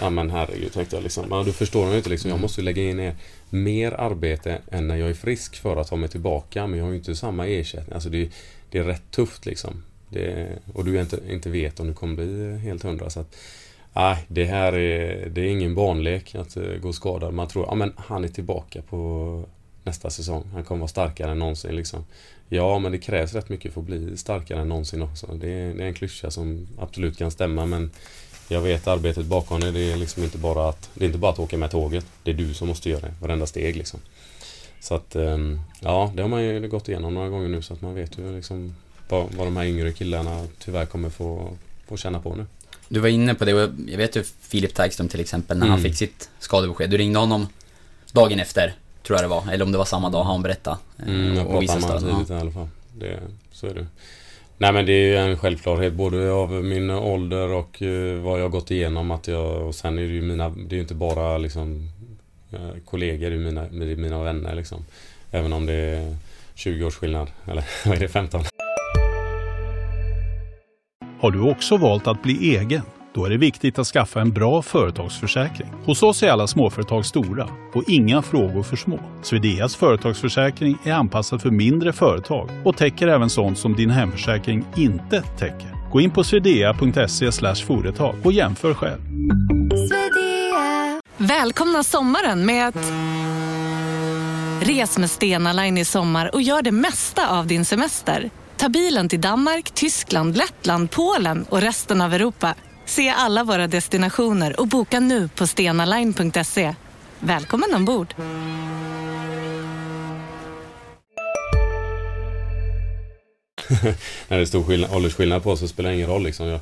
Ja men herregud tänkte jag liksom. Ja, du förstår mig inte liksom. Jag måste ju lägga in er mer arbete än när jag är frisk för att ta mig tillbaka. Men jag har ju inte samma ersättning. Alltså det, det är rätt tufft liksom. Det, och du inte, inte vet om du kommer bli helt hundra. Så att, nej, det här är, det är ingen barnlek att eh, gå skadad. Man tror, ja men han är tillbaka på nästa säsong. Han kommer vara starkare än någonsin liksom. Ja, men det krävs rätt mycket för att bli starkare än någonsin också. Det är, det är en klyscha som absolut kan stämma men jag vet arbetet bakom det. Det är liksom inte bara att, det är inte bara att åka med tåget. Det är du som måste göra det, varenda steg liksom. Så att, ehm, ja, det har man ju gått igenom några gånger nu så att man vet ju liksom vad, vad de här yngre killarna tyvärr kommer få, få känna på nu. Du var inne på det och jag vet ju Filip Tagström till exempel när han Mm. fick sitt skadebesked. Du ringde honom dagen efter, tror jag det var. Eller om det var samma dag han berättade. eh, Mm, jag visade med honom tidigt i alla fall. Det, så är det. Nej men det är ju en självklarhet både av min ålder och eh, vad jag har gått igenom att jag, och sen är det ju mina, det är ju inte bara liksom eh, kollegor, det är ju mina, det är mina vänner liksom. Även om det är 20 års skillnad, eller vad är det, 15? Har du också valt att bli egen? Då är det viktigt att skaffa en bra företagsförsäkring. Hos oss är alla småföretag stora och inga frågor för små. Swedeas företagsförsäkring är anpassad för mindre företag och täcker även sånt som din hemförsäkring inte täcker. Gå in på swedea.se företag och jämför själv. Välkomna sommaren med att... Res med Stena Line i sommar och gör det mesta av din semester. Ta bilen till Danmark, Tyskland, Lettland, Polen och resten av Europa. Se alla våra destinationer och boka nu på stenaline.se. Välkommen ombord! När det är stor skillnad, åldersskillnad på oss så spelar det ingen roll liksom. Jag,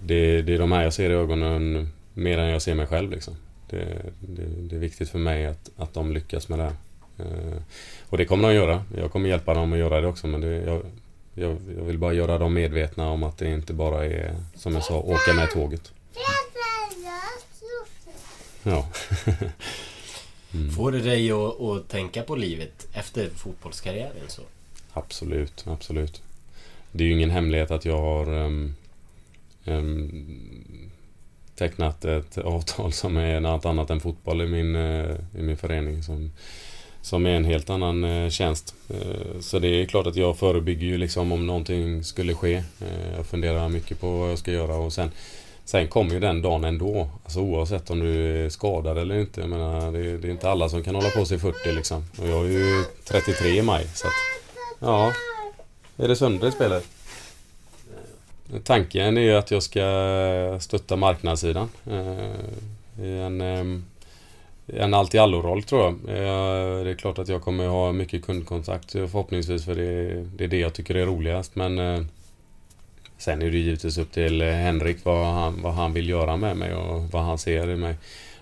det, det är de här jag ser i ögonen mer än jag ser mig själv liksom. Det, det, det är viktigt för mig att, att de lyckas med det här. Eh, och det kommer de göra. Jag kommer hjälpa dem att göra det också men det, jag, jag, jag vill bara göra dem medvetna om att det inte bara är, som jag sa, åka med tåget. Ja. Får det dig att, att tänka på livet efter fotbollskarriären så? Absolut, absolut. Det är ju ingen hemlighet att jag har um, um, tecknat ett avtal som är något annat än fotboll i min, uh, i min förening. Som, som är en helt annan eh, tjänst. Eh, så det är klart att jag förebygger ju liksom om någonting skulle ske. Eh, jag funderar mycket på vad jag ska göra och sen Sen kommer ju den dagen ändå. Alltså oavsett om du är skadad eller inte. Jag menar, det, det är inte alla som kan hålla på sig 40 liksom. Och jag är ju 33 i maj. Så att, ja. Är det sönder i spelet? Tanken är ju att jag ska stötta marknadssidan. Eh, I en, eh, en allt i allo-roll tror jag. Eh, det är klart att jag kommer ha mycket kundkontakt eh, förhoppningsvis för det, det är det jag tycker är roligast. Men eh, Sen är det givetvis upp till Henrik vad han, vad han vill göra med mig och vad han ser i mig.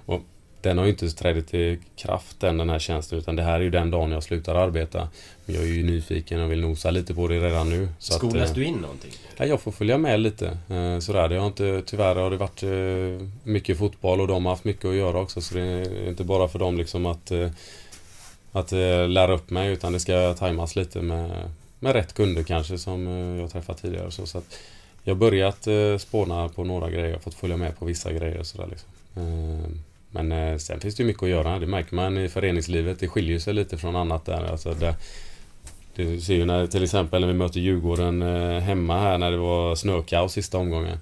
Och den har ju inte trätt i kraft än den här tjänsten utan det här är ju den dagen jag slutar arbeta. Men jag är ju nyfiken och vill nosa lite på det redan nu. Så Skolas att, du in någonting? Ja, jag får följa med lite. Eh, sådär. Det har inte, tyvärr har det varit eh, mycket fotboll och de har haft mycket att göra också. Så det är inte bara för dem liksom att, eh, att lära upp mig utan det ska tajmas lite med, med rätt kunder kanske som jag träffat tidigare. Så, så att jag har börjat spåna på några grejer. Fått följa med på vissa grejer. Sådär liksom. Men eh, sen finns det ju mycket att göra. Det märker man i föreningslivet. Det skiljer sig lite från annat där. Alltså det, du ser ju när till exempel när vi möter Djurgården eh, hemma här när det var snökaos sista omgången.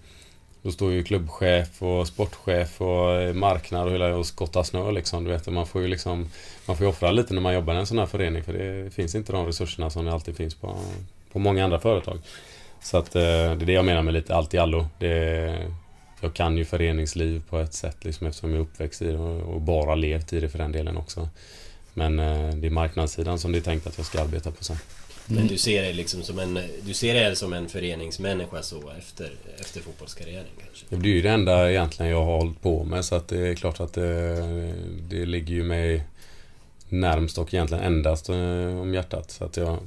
Då står ju klubbchef och sportchef och eh, marknad och hela och skottar snö liksom. Du vet, man får ju liksom Man får ju offra lite när man jobbar i en sån här förening för det finns inte de resurserna som det alltid finns på, på många andra företag. Så att det är det jag menar med lite allt i allo. Det, jag kan ju föreningsliv på ett sätt liksom eftersom jag är uppväxt i det och, bara levt i det för den delen också. Men det är marknadssidan som det är tänkt att jag ska arbeta på sen. Men du ser det liksom som en, du ser det som en föreningsmänniska så efter, efter fotbollskarriären kanske? Det blir ju det enda egentligen jag har hållit på med så att det är klart att det, det ligger ju mig närmst och egentligen endast om hjärtat. Så att jag,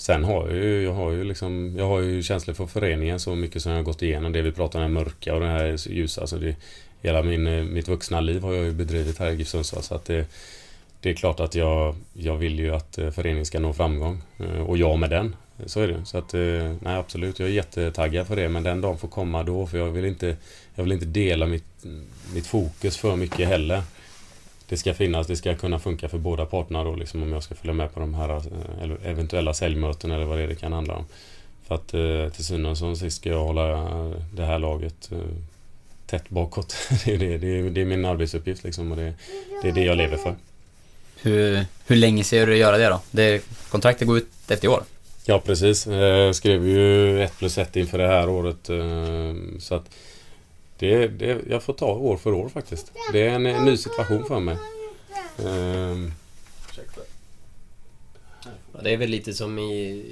sen har jag ju, jag har ju liksom, jag har ju känslor för föreningen så mycket som jag har gått igenom. Det vi pratar om, det mörka och det här ljusa. Alltså det, hela min, eh, mitt vuxna liv har jag ju bedrivit här i GIF Sundsvall. Så att det, det är klart att jag, jag vill ju att eh, föreningen ska nå framgång. Eh, och jag med den. Så är det. Så att, nej absolut, jag är jättetaggad för det. Men den dagen får komma då. För jag vill inte, jag vill inte dela mitt, mitt fokus för mycket heller. Det ska finnas, det ska kunna funka för båda parterna då liksom om jag ska följa med på de här eller eventuella säljmöten eller vad det, är det kan handla om. För att till syvende och sist ska jag hålla det här laget tätt bakåt. Det är, det, det är, det är min arbetsuppgift liksom och det, det är det jag lever för. Hur, hur länge ser du göra det då? Det, kontraktet går ut efter i år? Ja precis. Jag skrev ju 1 plus 1 inför det här året. Så att det, det, jag får ta år för år faktiskt. Det är en, en ny situation för mig. Ehm. Ja, det är väl lite som i,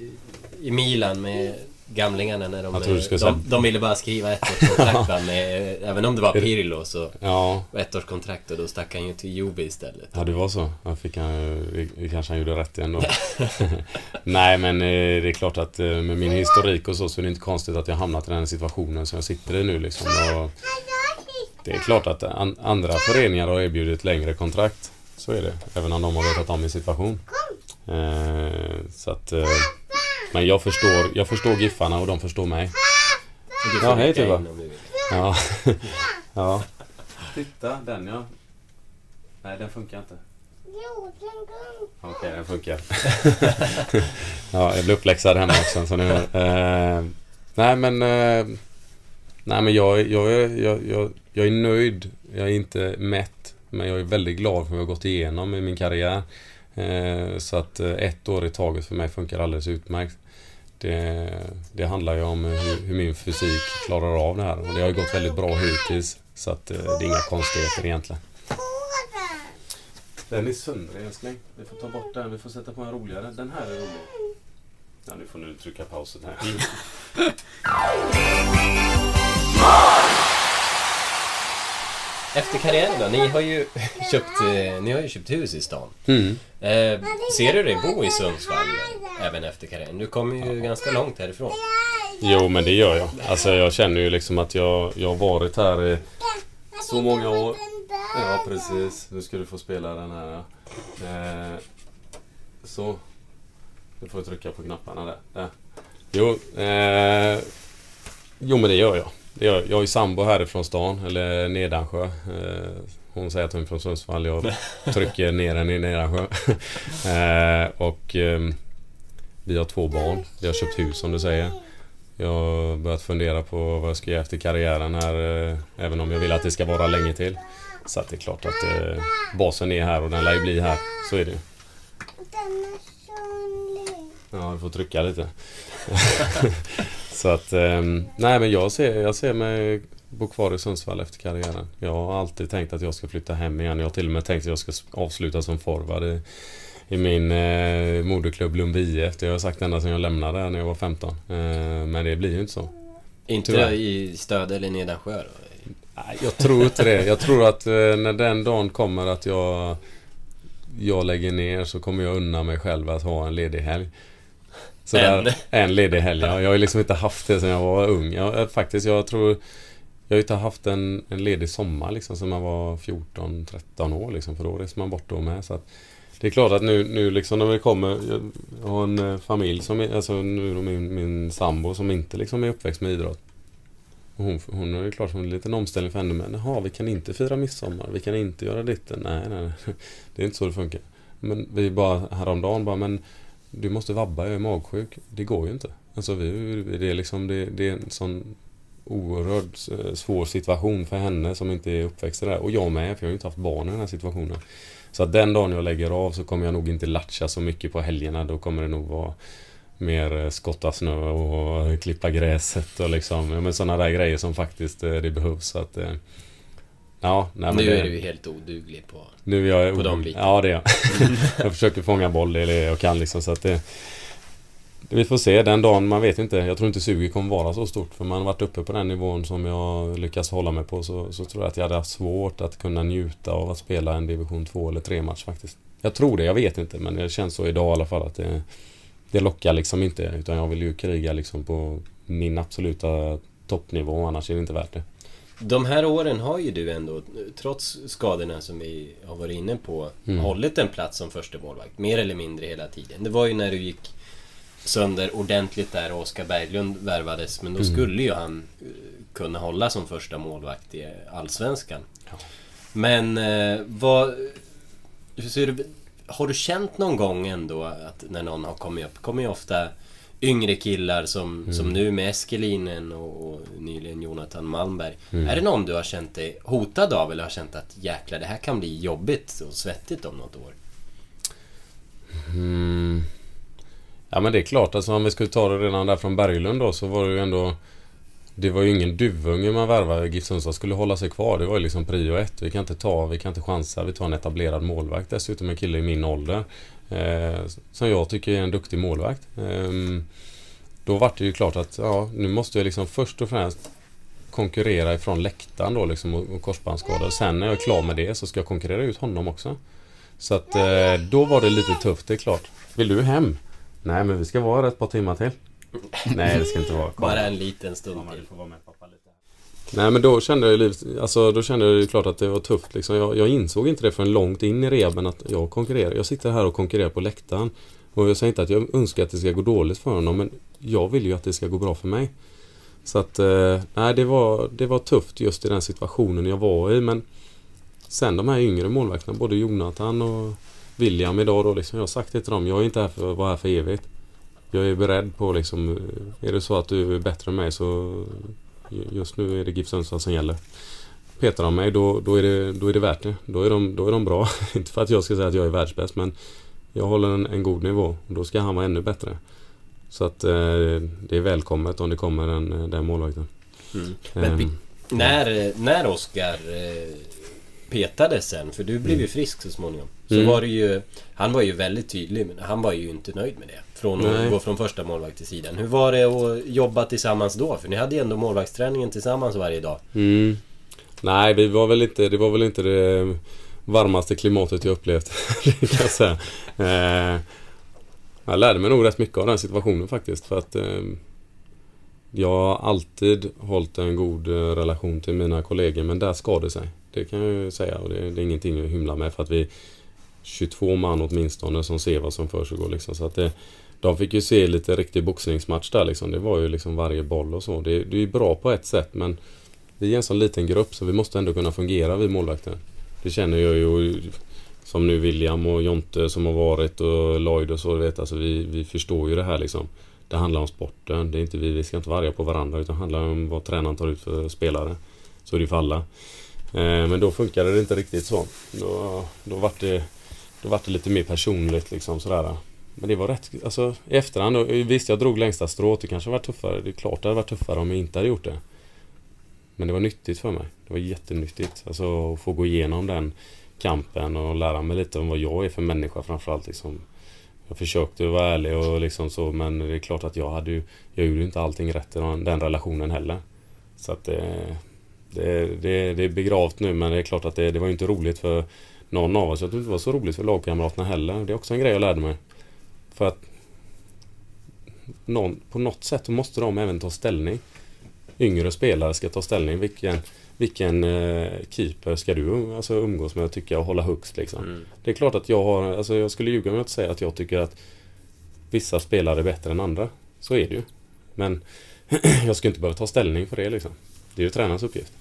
i Milan med gamlingarna när de, Jag de, säga- de ville bara skriva ett års kontrakt va, med, Även om det var Pirlo så Ja, var ett års kontrakt och då stack han ju till Juve istället. ja det var så. Jag fick han, det kanske han gjorde rätt i ändå. Nej men eh, det är klart att eh, med min historik och så så är det inte konstigt att jag hamnat i den situationen som jag sitter i nu liksom. Och det är klart att an, andra föreningar har erbjudit längre kontrakt. Så är det. Även om de har vetat om min situation. Eh, så att... Men jag förstår, jag förstår Giffarna och de förstår mig. Ja, hej, Tuva. Ja. ja. Titta, den ja. Nej, den funkar inte. Okej, den funkar. ja, jag blir uppläxad hemma också. Så nu, eh, nej, men... Eh, nej, men jag, jag, är- jag, jag, jag är nöjd. Jag är inte mätt. Men jag är väldigt glad för vad jag har gått igenom i min karriär. Eh, så att eh, ett år i taget för mig funkar alldeles utmärkt. Det, det handlar ju om hur, hur min fysik klarar av det här. Och det har ju gått väldigt bra hittills. Så att eh, det är inga konstigheter egentligen. Den är sönder älskling. Vi får ta bort den. Vi får sätta på en roligare. Den här är rolig. Ja, nu får nu trycka pausen här. Efter karriären då? Ni har ju köpt, eh, ni har ju köpt hus i stan. Mm. Eh, ser du dig bo i Sundsvall även efter karriären? Du kommer ju ganska långt härifrån. Jo, men det gör jag. Alltså jag känner ju liksom att jag, jag har varit här i så många år. Ja, precis. Nu ska du få spela den här. Eh, så. Nu får jag trycka på knapparna där. där. Jo, eh, jo, men det gör jag. Jag. Jag är sambo härifrån stan, eller Nedansjö. Eh, hon säger att hon är från Sundsvall. Jag trycker ner henne i Nedansjö. eh, och ehm, vi har två barn. Vi har köpt hus som du säger. Jag har börjat fundera på vad jag ska göra efter karriären här. eh, Även om jag vill att det ska vara länge till. Så att det är klart att basen är här och den lär ju bli här. Så är det ju. Ja, du får trycka lite. så att, ehm, nej men jag ser, jag ser mig bo kvar i Sundsvall efter karriären. Jag har alltid tänkt att jag ska flytta hem igen. Jag har till och med tänkt att jag ska avsluta som forward i, i min eh, moderklubb Lundby IF. Det har jag sagt ända sedan jag lämnade när jag var 15. Eh, men det blir ju inte så. Inte Tyvärr. i Stöd eller Nedansjö då? Nej, jag tror inte det. Jag tror att eh, när den dagen kommer att jag, jag lägger ner så kommer jag unna mig själv att ha en ledig helg. Så En? Där, en ledig helg, ja. Jag har ju liksom inte haft det sedan jag var ung. Jag, eh, faktiskt, jag tror... Jag har inte haft en, en ledig sommar liksom sedan man var 14-13 år liksom. För då reser man bort då med. Så att, det är klart att nu, nu liksom när det kommer... Jag, har en eh, familj som är, alltså nu är min, min sambo som inte liksom är uppväxt med idrott. Hon, hon är ju klart som en liten omställning för henne men jaha, vi kan inte fira midsommar, vi kan inte göra ditten. Nej, nej, nej. Det är inte så det funkar. Men vi bara häromdagen bara, men du måste vabba, jag är magsjuk. Det går ju inte. Alltså vi, det är liksom, det, det är en sån oerhört eh, svår situation för henne som inte är uppväxt där. Och jag med, för jag har ju inte haft barn i den här situationen. Så att den dagen jag lägger av så kommer jag nog inte latcha så mycket på helgerna. Då kommer det nog vara mer eh, skotta snö och klippa gräset och liksom, men sådana där grejer som faktiskt eh, det behövs. Så att, ja, nej, men Nu det, är du ju helt oduglig på... nu är jag på de bitarna. Ja, det är jag. jag försöker fånga boll, det är det jag kan liksom. Så att det, vi får se den dagen, man vet inte. Jag tror inte suget kommer vara så stort. För man har varit uppe på den nivån som jag lyckas hålla mig på. Så, så tror jag att jag hade haft svårt att kunna njuta av att spela en division 2 eller 3 match faktiskt. Jag tror det, jag vet inte. Men det känns så idag i alla fall att det, det lockar liksom inte. Utan jag vill ju kriga liksom på min absoluta toppnivå. Annars är det inte värt det. De här åren har ju du ändå, trots skadorna som vi har varit inne på, Mm. hållit en plats som första målvakt Mer eller mindre hela tiden. Det var ju när du gick sönder ordentligt där och Oskar Berglund värvades. Men då Mm. skulle ju han eh, kunna hålla som första målvakt i Allsvenskan. Men eh, vad... Hur ser du, har du känt någon gång ändå att när någon har kommit upp, kommer ju ofta yngre killar som, Mm. som nu med Eskelinen och, och nyligen Jonathan Malmberg. Mm. Är det någon du har känt dig hotad av eller har känt att jäklar det här kan bli jobbigt och svettigt om något år? Mm. Ja men det är klart, alltså om vi skulle ta det redan där från Berglund då så var det ju ändå Det var ju ingen duvunge man värvade. GIF Sundsvall skulle hålla sig kvar. Det var ju liksom prio ett. Vi kan inte ta, vi kan inte chansa. Vi tar en etablerad målvakt. Dessutom en kille i min ålder. Eh, som jag tycker är en duktig målvakt. Eh, då var det ju klart att ja, nu måste jag liksom först och främst konkurrera ifrån läktaren då liksom och, och korsbandsskador. Sen när jag är klar med det så ska jag konkurrera ut honom också. Så att eh, då var det lite tufft, det är klart. Vill du hem? Nej, men vi ska vara här ett par timmar till. Nej, det ska inte vara. Bara en liten stund till. Nej men då kände jag ju alltså då kände jag ju klart att det var tufft liksom. jag, jag insåg inte det förrän långt in i rehaben att jag konkurrerar. Jag sitter här och konkurrerar på läktaren. Och jag säger inte att jag önskar att det ska gå dåligt för honom men jag vill ju att det ska gå bra för mig. Så att, eh, nej det var, det var tufft just i den situationen jag var i men Sen de här yngre målvakterna, både Jonathan och William idag då liksom, jag har sagt det till dem, jag är inte här för att vara här för evigt. Jag är beredd på liksom, eh, är det så att du är bättre än mig så Just nu är det GIF Sundsvall som gäller. Petar de mig då, då, är det, då är det värt det. Då är de, då är de bra. Inte för att jag ska säga att jag är världsbäst men jag håller en, en god nivå. Då ska han vara ännu bättre. Så att eh, det är välkommet om det kommer en, den målvakten. Mm. Men vi- När, när Oskar eh, petades sen, för du blev ju frisk så småningom. Så Mm. var det ju... Han var ju väldigt tydlig, men han var ju inte nöjd med det. Från att Nej. gå från första målvakt till sidan. Hur var det att jobba tillsammans då? För ni hade ju ändå målvaktsträningen tillsammans varje dag. Mm. Nej, vi var väl inte, det var väl inte det varmaste klimatet jag upplevt. kan jag säga. Eh, jag lärde mig nog rätt mycket av den situationen faktiskt. För att eh, jag har alltid hållit en god eh, relation till mina kollegor men där skar det sig. Det kan jag ju säga och det, det är ingenting att hymla med för att vi 22 man åtminstone som ser vad som försiggår liksom. Så att det, de fick ju se lite riktig boxningsmatch där liksom. Det var ju liksom varje boll och så. Det, det är ju bra på ett sätt men vi är en sån liten grupp så vi måste ändå kunna fungera vi målvakter. Det känner jag ju som nu William och Jonte som har varit och Lloyd och så. Vet, alltså vi, vi förstår ju det här liksom. Det handlar om sporten. Det är inte vi, vi ska inte vara arga på varandra utan det handlar om vad tränaren tar ut för spelare. Så är det ju för alla. Eh, men då funkade det inte riktigt så. Då, då vart det, då vart det lite mer personligt liksom sådär. Men det var rätt, alltså i efterhand, och visst jag drog längsta strået, det kanske var tuffare. Det är klart det hade varit tuffare om jag inte hade gjort det. Men det var nyttigt för mig. Det var jättenyttigt. Alltså att få gå igenom den kampen och lära mig lite om vad jag är för människa framförallt. Liksom. Jag försökte vara ärlig och liksom så men det är klart att jag hade ju, jag gjorde ju inte allting rätt i den, den relationen heller. Så att det, det, det, det är begravt nu men det är klart att det, det var ju inte roligt för någon av oss. Jag tror inte det var så roligt för lagkamraterna heller. Det är också en grej jag lärde mig. För att någon, på något sätt så måste de även ta ställning. Yngre spelare ska ta ställning. Vilken, vilken eh, keeper ska du um- alltså, umgås med och tycka och hålla högst liksom. Mm. Det är klart att jag har, alltså jag skulle ljuga om jag inte säger att jag tycker att vissa spelare är bättre än andra. Så är det ju. Men jag ska inte behöva ta ställning för det liksom. Det är ju tränarens uppgift.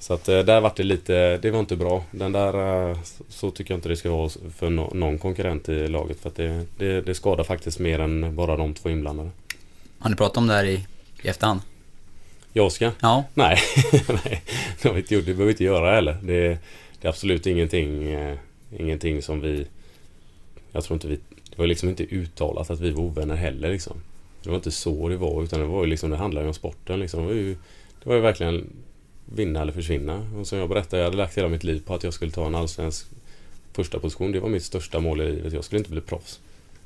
Så att eh, där vart det lite, det var inte bra. Den där, eh, så tycker jag inte det ska vara för no- någon konkurrent i laget. För att det, det, det skadar faktiskt mer än bara de två inblandade. Har ni pratat om det här i, i efterhand? Jag ska? Ja. Nej, nej. Det har vi inte gjort. Det behöver vi inte göra heller. Det, det är absolut ingenting, eh, ingenting som vi... Jag tror inte vi... Det var liksom inte uttalat att vi var ovänner heller liksom. Det var inte så det var utan det var ju liksom, det handlade ju om sporten liksom. Det var ju, det var ju verkligen vinna eller försvinna. Och som jag berättade, jag hade lagt hela mitt liv på att jag skulle ta en allsvensk första position. Det var mitt största mål i livet. Jag skulle inte bli proffs.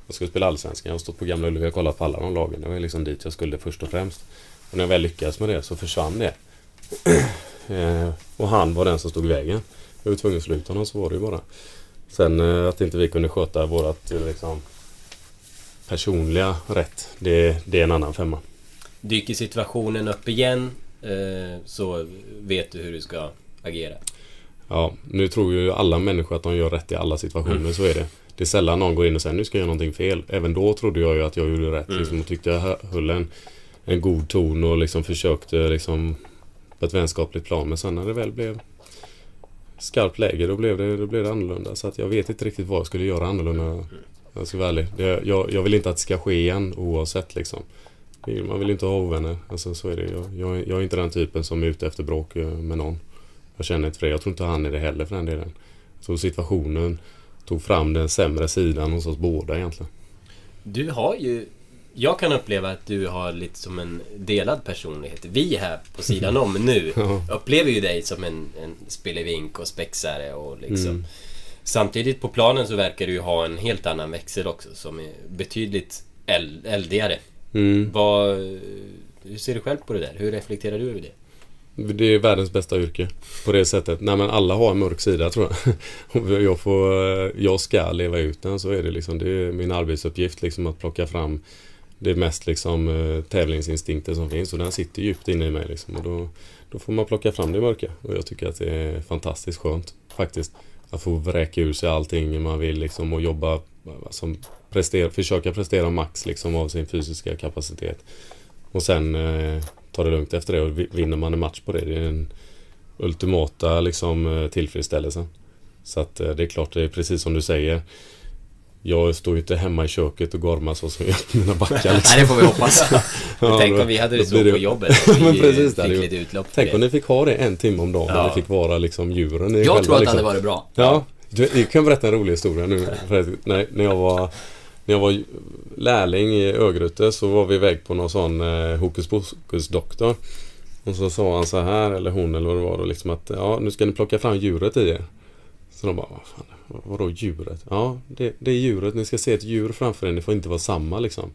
Jag skulle spela allsvenskan. Jag har stått på Gamla Ullevi och kollat på alla de lagen. Det var liksom dit jag skulle först och främst. Och när jag väl lyckades med det så försvann det. Eh, och han var den som stod i vägen. Jag var tvungen att sluta honom, så var det ju bara. Sen eh, att inte vi kunde sköta vårat eh, liksom, personliga rätt, det, det är en annan femma. Dyker situationen upp igen eh, så vet du hur du ska agera. Ja, nu tror ju alla människor att de gör rätt i alla situationer, Mm. så är det. Det är sällan någon går in och säger nu ska jag göra någonting fel. Även då trodde jag ju att jag gjorde rätt Mm. liksom, och tyckte jag hö- höll en, en god ton och liksom försökte liksom på ett vänskapligt plan. Men sen när det väl blev skarpt läge då blev det, då blev det annorlunda. Så att jag vet inte riktigt vad jag skulle göra annorlunda. Jag ska vara ärlig. Det, jag, jag vill inte att det ska ske igen oavsett liksom. Man vill inte ha ovänner. Alltså så är det. Jag, jag, jag är inte den typen som är ute efter bråk eh, med någon. Jag känner inte för det. Jag tror inte han är det heller för den delen. Så situationen tog fram den sämre sidan hos oss båda egentligen. Du har ju... Jag kan uppleva att du har lite som en delad personlighet. Vi här på sidan om nu upplever ju dig som en, en spelevink och spexare och liksom... Mm. Samtidigt på planen så verkar du ju ha en helt annan växel också som är betydligt eld, eldigare. Mm. Vad... Hur ser du själv på det där? Hur reflekterar du över det? Det är världens bästa yrke. På det sättet. Nej men alla har en mörk sida tror jag. Jag, får, jag ska leva ut den. Så är det liksom. Det är min arbetsuppgift liksom att plocka fram det mest liksom tävlingsinstinkten tävlingsinstinkter som finns. Och den sitter djupt inne i mig liksom. Och då, då får man plocka fram det mörka. Och jag tycker att det är fantastiskt skönt faktiskt. Att få vräka ur sig allting man vill liksom och jobba som prestera, försöka prestera max liksom av sin fysiska kapacitet. Och sen eh, ta det lugnt efter det och vinner man en match på det. Det är den ultimata liksom, eh, tillfredsställelsen. Så att eh, det är klart, det är precis som du säger. Jag står ju inte hemma i köket och gormar så som jag gör mina backar. Liksom. Nej, det får vi hoppas. Men tänk om vi hade det så blir på jobbet. Men precis, det fick lite utlopp Tänk det. om ni fick ha det en timme om dagen Ja. och ni fick vara liksom djuren. Jag själva, tror att det liksom. hade varit bra. Ja, du, jag kan berätta en rolig historia nu. När, när, jag var, när jag var lärling i Örgryte så var vi iväg på någon sån eh, hokus pokus doktor. Och så sa han så här, eller hon eller vad det var då, liksom att ja, nu ska ni plocka fram djuret i er. Så de bara, vad fan, vadå djuret? Ja, det, det är djuret. Ni ska se ett djur framför er. Det får inte vara samma liksom.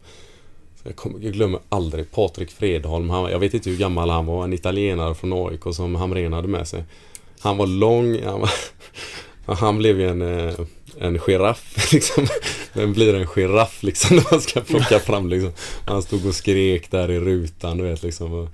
Jag, kommer, jag glömmer aldrig Patrik Fredholm. Han, jag vet inte hur gammal han var. En italienare från AIK som Hamrén hade med sig. Han var lång. Han, var, han blev ju en, eh, en giraff liksom. Vem blir en giraff liksom när man ska plocka fram liksom. Han stod och skrek där i rutan du vet liksom.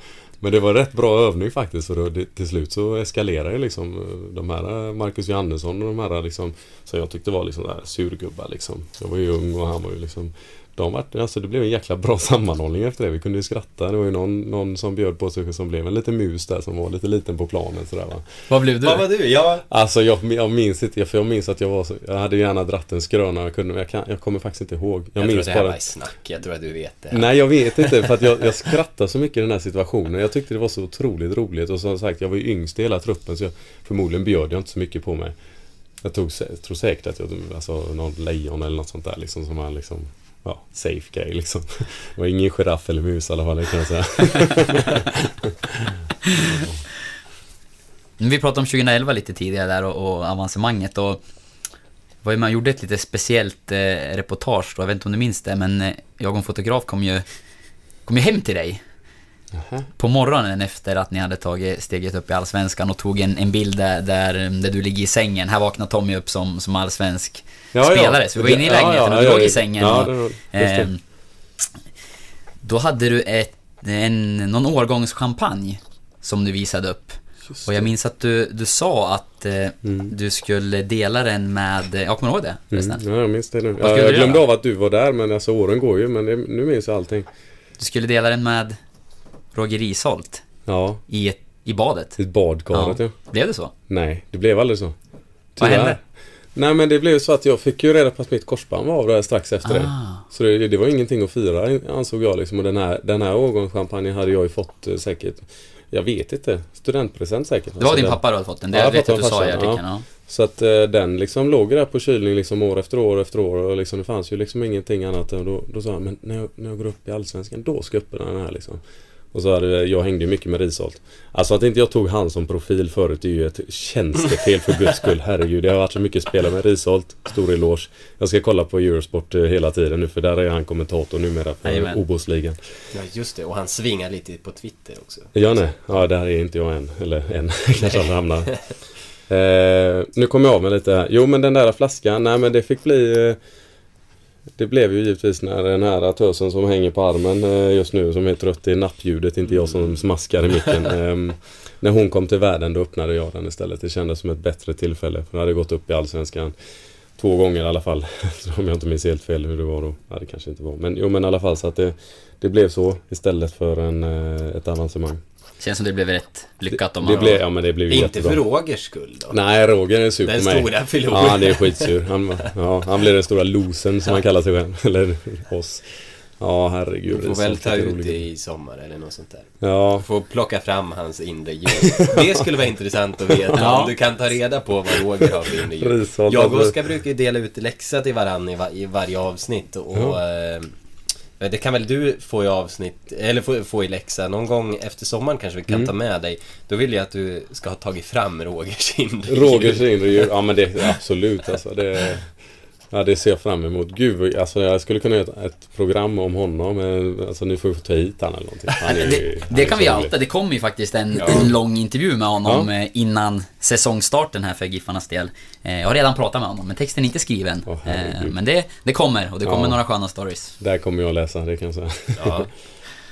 Men det var rätt bra övning faktiskt. Och då, det, till slut så eskalerade ju liksom eh, de här eh, Marcus Johannesson och de här eh, liksom. Som jag tyckte var liksom där surgubbar liksom. Jag var ju ung och han var ju liksom de var, alltså det blev en jäkla bra sammanhållning efter det. Vi kunde ju skratta. Det var ju någon, någon som bjöd på sig som blev en liten mus där som var lite liten på planen sådär va. Vad blev du? Vad var du? Ja, Alltså jag, jag minns inte, för jag minns att jag var så, Jag hade gärna dratt en skröna jag kunde, men jag, kan, jag kommer faktiskt inte ihåg. Jag, jag, tror minns att det här bara... var snack. Jag tror att du vet det. Nej jag vet inte för att jag, jag skrattade så mycket i den här situationen. Jag tyckte det var så otroligt roligt och som sagt jag var ju yngst i hela truppen så jag, förmodligen bjöd jag inte så mycket på mig. Jag tog, tror säkert att jag, alltså någon lejon eller något sånt där liksom som var liksom Ja, safe grej liksom. Det var ingen giraff eller mus i alla fall, det kan jag säga. Vi pratade om 2011 lite tidigare där och, och avancemanget och var ju man gjorde ett lite speciellt eh, reportage då, jag vet inte om du minns det, men eh, jag och en fotograf kom ju, kom ju hem till dig. På morgonen efter att ni hade tagit steget upp i Allsvenskan och tog en, en bild där, där, där du ligger i sängen. Här vaknar Tommy upp som, som allsvensk Ja, ja. spelare. Så vi var inne i Ja, lägenheten ja, och du ja, låg ja. i sängen. Ja, och, det. ehm, då hade du ett, en, någon årgångschampagne som du visade upp. Och jag minns att du, du sa att eh, du skulle dela den med, jag kommer ihåg det förresten? Mm, ja, jag minns det nu. Ja, jag glömde av att du var där men alltså åren går ju men det, nu minns jag allting. Du skulle dela den med Roger Risholt Ja, i, ett, i badet. i badkaret ja. Blev det så? Nej, det blev aldrig så. Vad Tyvärr. hände? Nej men det blev så att jag fick ju reda på att mitt korsband var av där strax efter det. Ah. Så det, det var ingenting att fira ansåg jag liksom. Och den här, den här årgångschampagnen hade jag ju fått eh, säkert Jag vet inte. Studentpresent säkert. Det var Alltså, din den- pappa du hade fått den, det Ja, vet jag pappa att du sa i artikeln. Ja. Så att eh, den liksom låg där på kylning liksom år efter år efter år och liksom det fanns ju liksom ingenting annat. Och då, då sa jag, men när jag, när jag går upp i Allsvenskan då ska jag öppna den här liksom. Och så hade jag, hängde ju mycket med Risholt. Alltså att inte jag tog han som profil förut är ju ett tjänstefel för guds skull. Herregud, det har varit så mycket spelare med Risholt. Stor eloge. Jag ska kolla på Eurosport eh, hela tiden nu för där är han kommentator numera för. Obos-ligan. Ja, just det. Och han svingar lite på Twitter också. Ja, nej. Ja, där är inte jag än. Eller än. Kanske aldrig hamnar. Eh, nu kommer jag av mig lite här. Jo, men den där flaskan. Nej, men det fick bli... Eh, det blev ju givetvis när den här tösen som hänger på armen eh, just nu som är trött i nappljudet, inte jag som smaskar i micken. Eh, när hon kom till världen då öppnade jag den istället. Det kändes som ett bättre tillfälle. För jag hade gått upp i Allsvenskan två gånger i alla fall. Om jag inte minns helt fel hur det var då. Ja, det kanske inte var. Men jo, men i alla fall så att det, det blev så istället för en, eh, ett avancemang. Känns som det blev rätt lyckat om Det man... blev, ja men det blev Inte jättebra. för Rogers skull då. Nej, Roger är sur Den på mig. stora förloraren. Ja, han är skitsur. Han, ja, han blir den stora losen som han kallar sig själv. Eller oss. Ja, herregud. Du får väl ta det ut roligt. det i sommar eller något sånt där. Ja, Får plocka fram hans inre ljud. Det skulle vara intressant att veta. Ja. Om du kan ta reda på vad Roger har för inre. Risholt, Jag och. Oskar brukar dela ut läxa till varann i, va- i varje avsnitt. Och eh, det kan väl du få i avsnitt, eller få, få i läxa. Någon gång efter sommaren kanske vi kan Mm. ta med dig. Då vill jag att du ska ha tagit fram Rogers inre Rogers inre ljud. Ja, men det absolut alltså. Det, ja, det ser jag fram emot. Gud, alltså jag skulle kunna göra ett- ett program om honom. Men alltså nu får vi få ta hit han eller någonting. Han är Det, han det är kan vi outa. Det kom ju faktiskt en, Ja. en lång intervju med honom Ja. eh, innan säsongstarten här för Giffarnas del. Eh, Jag har redan pratat med honom, men texten är inte skriven. Åh, Eh. Men det, det kommer, och det kommer Ja. några sköna stories. Där kommer jag läsa, det kan jag säga. Ja.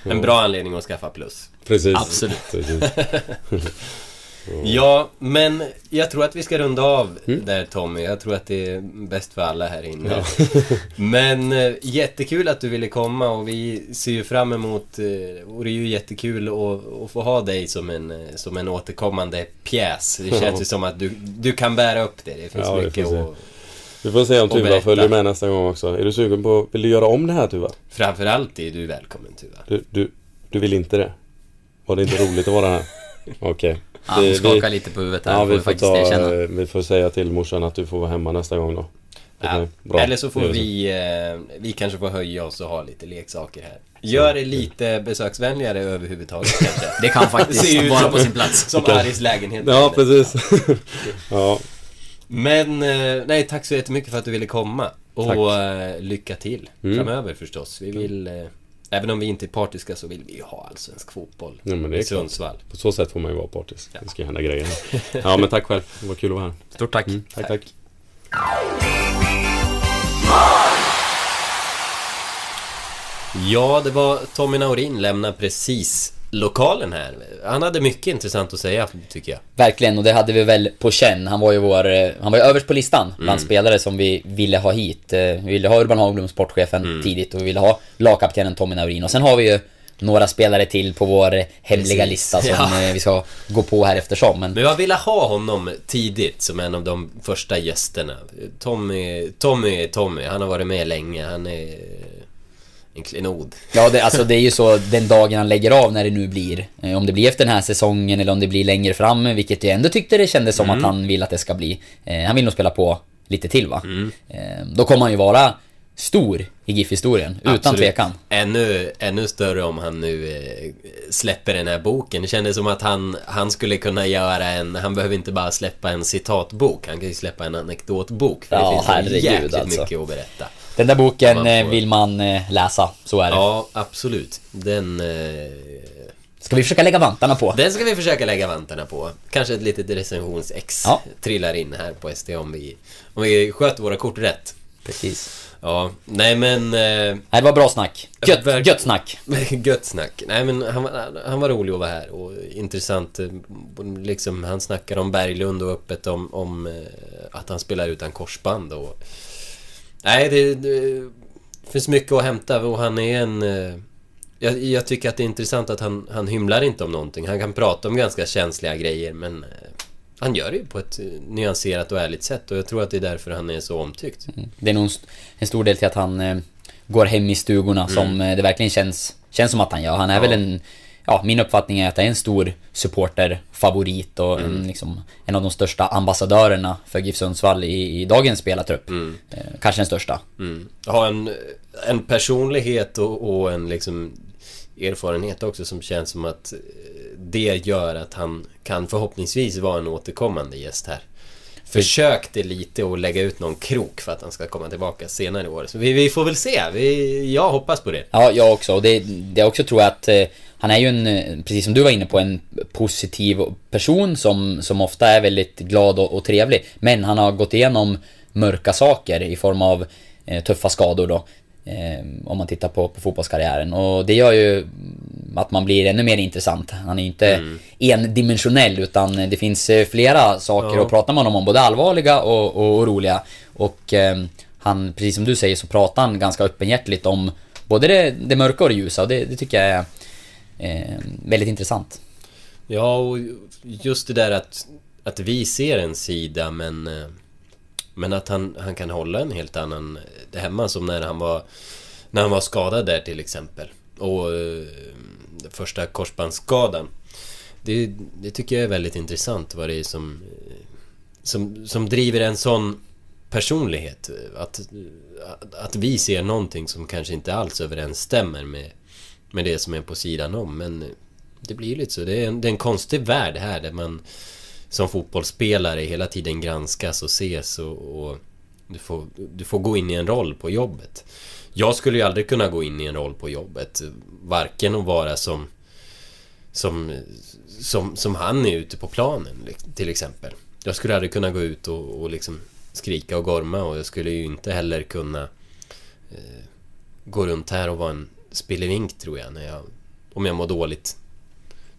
En bra anledning att skaffa plus. Precis. Absolut. Precis. Ja, men jag tror att vi ska runda av Mm. där Tommy. Jag tror att det är bäst för alla här inne. men eh, jättekul att du ville komma och vi ser ju fram emot, eh, och det är ju jättekul att, att få ha dig som en, eh, som en återkommande pjäs. Det känns Ja. ju som att du, du kan bära upp det. Det finns Ja, mycket att... Vi får se om Tuva följer med nästa gång också. Är du sugen på, vill du göra om det här Tuva? Framförallt är du välkommen Tuva. Du, du, du vill inte det? Var det inte roligt att vara här? Okej. Ja, hon skakar lite på huvudet här, Ja, vi vi får, ta, erkänna. eh, vi får säga till morsan att du får vara hemma nästa gång då. Ja. Eller så får vi, eh, vi kanske får höja oss och ha lite leksaker här. Gör det lite besöksvänligare överhuvudtaget kanske. Det kan faktiskt vara på sin plats. Som. Aris lägenhet. Ja, precis. ja, Men, eh, nej tack så jättemycket för att du ville komma. Och Tack. lycka till Mm. framöver förstås. Vi vill, även om vi inte är partiska så vill vi ju ha allsvensk fotboll Ja, men det är i klart. Sundsvall. På så sätt får man ju vara partisk. Det ska hända grejer. Ja men tack själv. Det var kul att vara här. Stort tack. Mm, tack, tack. Ja, det var Tommy Naurin lämnar precis lokalen här. Han hade mycket intressant att säga, tycker jag. Verkligen, och det hade vi väl på känn. Han var ju vår, eh, han var ju överst på listan bland spelare som vi ville ha hit. Eh, Vi ville ha Urban Haglund, sportchefen, tidigt och vi ville ha lagkaptenen Tommy Naurin. Och sen har vi ju några spelare till på vår eh, hemliga Precis. lista som Ja. vi ska gå på här eftersom. Men Men jag ville ha honom tidigt som en av de första gästerna. Tommy, Tommy Tommy. Han har varit med länge. Han är en klenod. Ja, det, alltså det är ju så den dagen han lägger av när det nu blir. Eh, Om det blir efter den här säsongen eller om det blir längre fram, vilket jag ändå tyckte det kändes som att han vill att det ska bli. Eh, han vill nog spela på lite till va? Eh, då kommer han ju vara stor i GIF-historien, utan tvekan. Ännu, ännu större om han nu släpper den här boken. Det kändes som att han, han skulle kunna göra en... Han behöver inte bara släppa en citatbok. Han kan ju släppa en anekdotbok. För Ja, det finns herregud, jäkligt alltså. mycket att berätta. Den där boken Man eh, vill man eh, läsa, så är det. Ja, absolut. Den... Eh, Ska vi försöka lägga vantarna på? den ska vi försöka lägga vantarna på. Kanske ett litet recensionsex Ja. trillar in här på SD om vi, om vi sköter våra kort rätt. Precis. Ja, nej men... Eh, det var bra snack. Gött, Verk- gött snack. Gött snack. Nej men han, var- han var rolig att vara här och intressant. eh, Liksom, han snackar om Berglund och öppet om, om att han spelar utan korsband och... Nej, det, det finns mycket att hämta och han är en... eh, Jag, jag tycker att det är intressant att han, han hymlar inte om någonting. Han kan prata om ganska känsliga grejer men... eh, Han gör det ju på ett eh, nyanserat och ärligt sätt och jag tror att det är därför han är så omtyckt. Det är nog en st- en stor del till att han går hem i stugorna som eh, det verkligen känns, känns som att han gör. Han är Ja. väl en... Ja, min uppfattning är att det är en stor supporter, favorit och en, liksom, en av de största ambassadörerna för GIF Sundsvall i, i dagens spelartrupp. Eh, kanske den största. Mm. Ha en, en personlighet och, och en liksom erfarenhet också som känns som att eh, det gör att han kan förhoppningsvis vara en återkommande gäst här. Försökte lite att lägga ut någon krok för att han ska komma tillbaka senare i år. Så vi, vi får väl se. Vi, jag hoppas på det. Ja, jag också. Och det, det också tror jag att eh, han är ju en, eh, precis som du var inne på, en positiv person som, som ofta är väldigt glad och, och trevlig. Men han har gått igenom mörka saker i form av eh, tuffa skador då. Eh, om man tittar på, på fotbollskarriären. Och det gör ju att man blir ännu mer intressant. Han är ju inte endimensionell utan det finns eh, flera saker Ja. att prata med honom om. Både allvarliga och, och, och roliga. Och eh, han, precis som du säger, så pratar han ganska öppenhjärtligt om både det, det mörka och det ljusa. Och det, det tycker jag är eh, väldigt intressant. Ja, och just det där att, att vi ser en sida men... Eh, men att han, han kan hålla en helt annan eh, hemma som när han var... När han var skadad där till exempel. Och eh, första korsbandsskadan. Det, det tycker jag är väldigt intressant vad det är som... Eh, som, som driver en sån personlighet. Att, att vi ser någonting som kanske inte alls överensstämmer med, med det som är på sidan om. Men det blir ju lite så. Det är en, det är en konstig värld här där man som fotbollsspelare hela tiden granskas och ses och, och du, får, du får gå in i en roll på jobbet. Jag skulle ju aldrig kunna gå in i en roll på jobbet. Varken att vara som som, som, som han är ute på planen liksom, till exempel. Jag skulle aldrig kunna gå ut och, och liksom skrika och gorma och jag skulle ju inte heller kunna eh, gå runt här och vara en spillevink tror jag, när jag om jag mår dåligt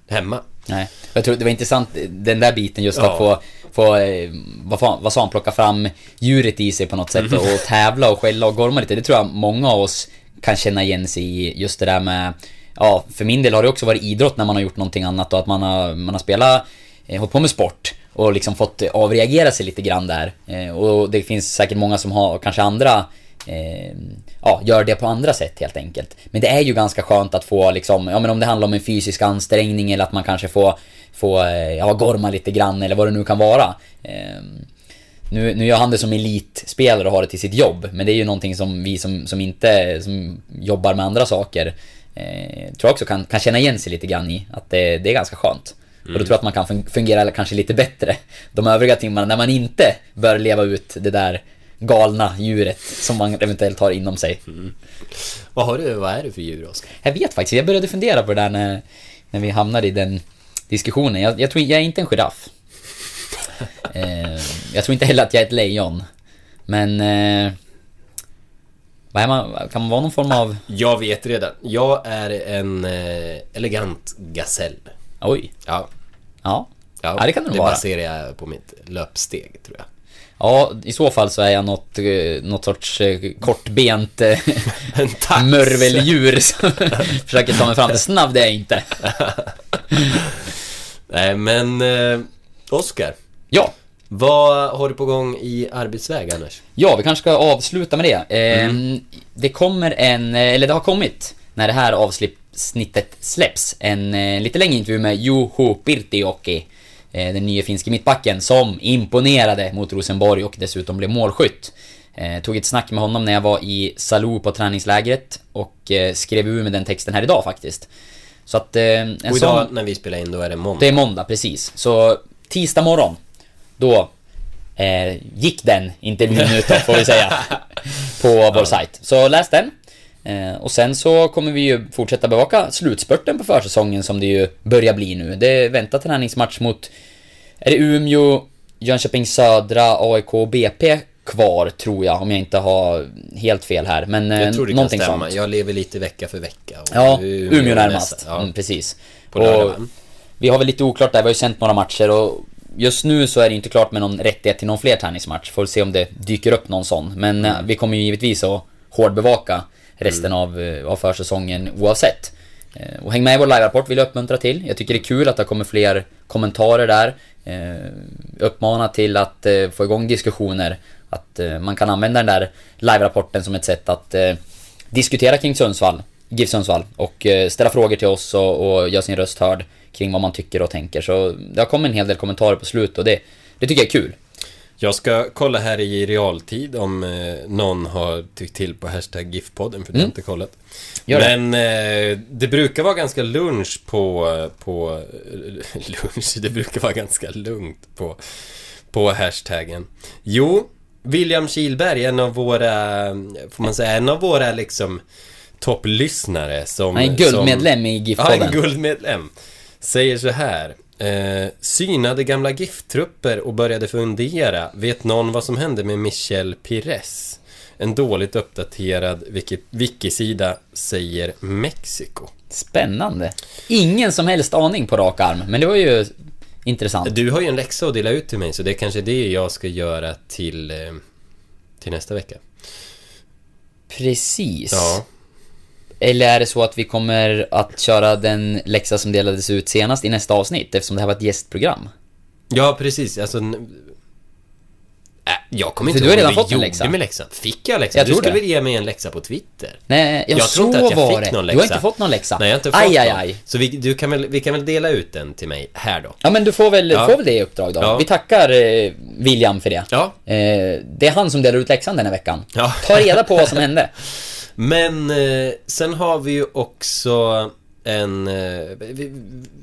hemma. Nej, jag tror det var intressant den där biten just Ja. att få, få eh, vad, fan, vad sa han, plocka fram djuret i sig på något sätt och tävla och skälla och gorma lite. Det tror jag många av oss kan känna igen sig i just det där med Ja, för min del har det också varit idrott när man har gjort någonting annat och att man har, man har spelat, eh, hållit på med sport och liksom fått eh, avreagera sig lite grann där. Eh, och det finns säkert många som har kanske andra eh, ja, gör det på andra sätt helt enkelt. Men det är ju ganska skönt att få liksom, ja men om det handlar om en fysisk ansträngning eller att man kanske får, får eh, ja, gorma lite grann eller vad det nu kan vara. Eh, nu, nu gör han det som elitspelare och har det till sitt jobb, men det är ju någonting som vi som, som inte som jobbar med andra saker eh, tror jag också kan, kan känna igen sig lite grann i. Att det, det är ganska skönt. Och då tror jag att man kan fun- fungera kanske lite bättre de övriga timmarna när man inte bör leva ut det där galna djuret som man eventuellt har inom sig. Vad har du, vad är du för djur Oskar? Jag vet faktiskt, jag började fundera på det där när, när vi hamnade i den diskussionen. Jag, jag tror jag är inte en giraff. eh, jag tror inte heller att jag är ett lejon. Men... Eh, vad är man, kan man vara någon form av... Jag vet redan. Jag är en eh, elegant gasell. Oj. Ja. Ja. Ja, det kan det nog det vara. baserar jag på mitt löpsteg, tror jag. Ja, i så fall så är jag något, eh, något sorts eh, kortbent eh, En mörveldjur som försöker ta mig fram. Snabb det är jag inte. Nej, men... Eh, Oskar. Ja. Vad har du på gång i arbetsväg annars? Ja, vi kanske ska avsluta med det. Eh, Det kommer en, eller det har kommit, när det här avsnittet släpps, en lite längre intervju med Juho Pirtioki, den nya finske mittbacken, som imponerade mot Rosenborg och dessutom blev målskytt. Eh, tog ett snack med honom när jag var i Salou på träningslägret och eh, skrev ur med den texten här idag faktiskt. Så att... Eh, en Och idag sån... när vi spelar in, då är det måndag. Det är måndag, precis. Så tisdag morgon, då eh, gick den intervjun ut då, får vi säga. På vår sajt. Så läs den. Eh, och sen så kommer vi ju fortsätta bevaka slutspurten på försäsongen som det ju börjar bli nu. Det väntar träningsmatch mot... Är det Umeå, Jönköping Södra, AIK och BP kvar, tror jag, om jag inte har helt fel här. Men eh, Jag tror det kan någonting stämma. sånt. Jag lever lite vecka för vecka. Ja, Umeå Umeå närmast. Ja. Mm, precis. På och vi har väl lite oklart där, vi har ju sänt några matcher och just nu så är det inte klart med någon rättighet till någon fler träningsmatch. Får se om det dyker upp någon sån. Men eh, vi kommer ju givetvis att hårdbevaka resten av, eh, av försäsongen oavsett. Eh, och häng med i vår live-rapport vill jag uppmuntra till. Jag tycker det är kul att det kommer fler kommentarer där. Eh, uppmana till att få igång diskussioner. Att man kan använda den där live-rapporten som ett sätt att diskutera kring Sundsvall, GIF Sundsvall och ställa frågor till oss och, och göra sin röst hörd kring vad man tycker och tänker. Så det har kommit en hel del kommentarer på slutet och det, det tycker jag är kul. Jag ska kolla här i realtid om eh, någon har tyckt till på hashtag GIF-podden, för det har jag inte kollat. Mm. Gör det. Men eh, det brukar vara ganska lunch på... på lunch, det brukar vara ganska lugnt på, på hashtaggen. Jo, William Kihlberg, en av våra, får man säga, en av våra liksom topplyssnare som... Han är guldmedlem i Ja, GIF-podden. en guldmedlem. Säger så här. Eh, synade gamla GIF-trupper och började fundera. Vet någon vad som hände med Michel Pires? En dåligt uppdaterad wiki- wikisida säger Mexiko. Spännande. Ingen som helst aning på rak arm, men det var ju intressant. Du har ju en läxa att dela ut till mig, så det är kanske det jag ska göra till, eh, till nästa vecka. Precis. Ja. Eller är det så att vi kommer att köra den läxa som delades ut senast i nästa avsnitt eftersom det här var ett gästprogram? Ja, precis. Alltså... Äh, jag kommer inte du har ihåg redan om vi fått en gjorde läxa. med läxan. Fick jag läxan? Jag du skulle väl ge mig en läxa på Twitter? Nej, ja, Jag så tror inte att jag fick det. någon Du har läxa. inte fått någon läxa? Nej, jag har inte fått aj, aj, någon. aj. Så vi, du kan väl, vi kan väl dela ut den till mig här då? Ja men du får väl, Ja. får väl det i uppdrag då. Ja. Vi tackar eh, William för det. Ja. Eh, det är han som delar ut läxan den här veckan. Ja. Ta reda på vad som hände. Men eh, sen har vi ju också en... Eh, vi,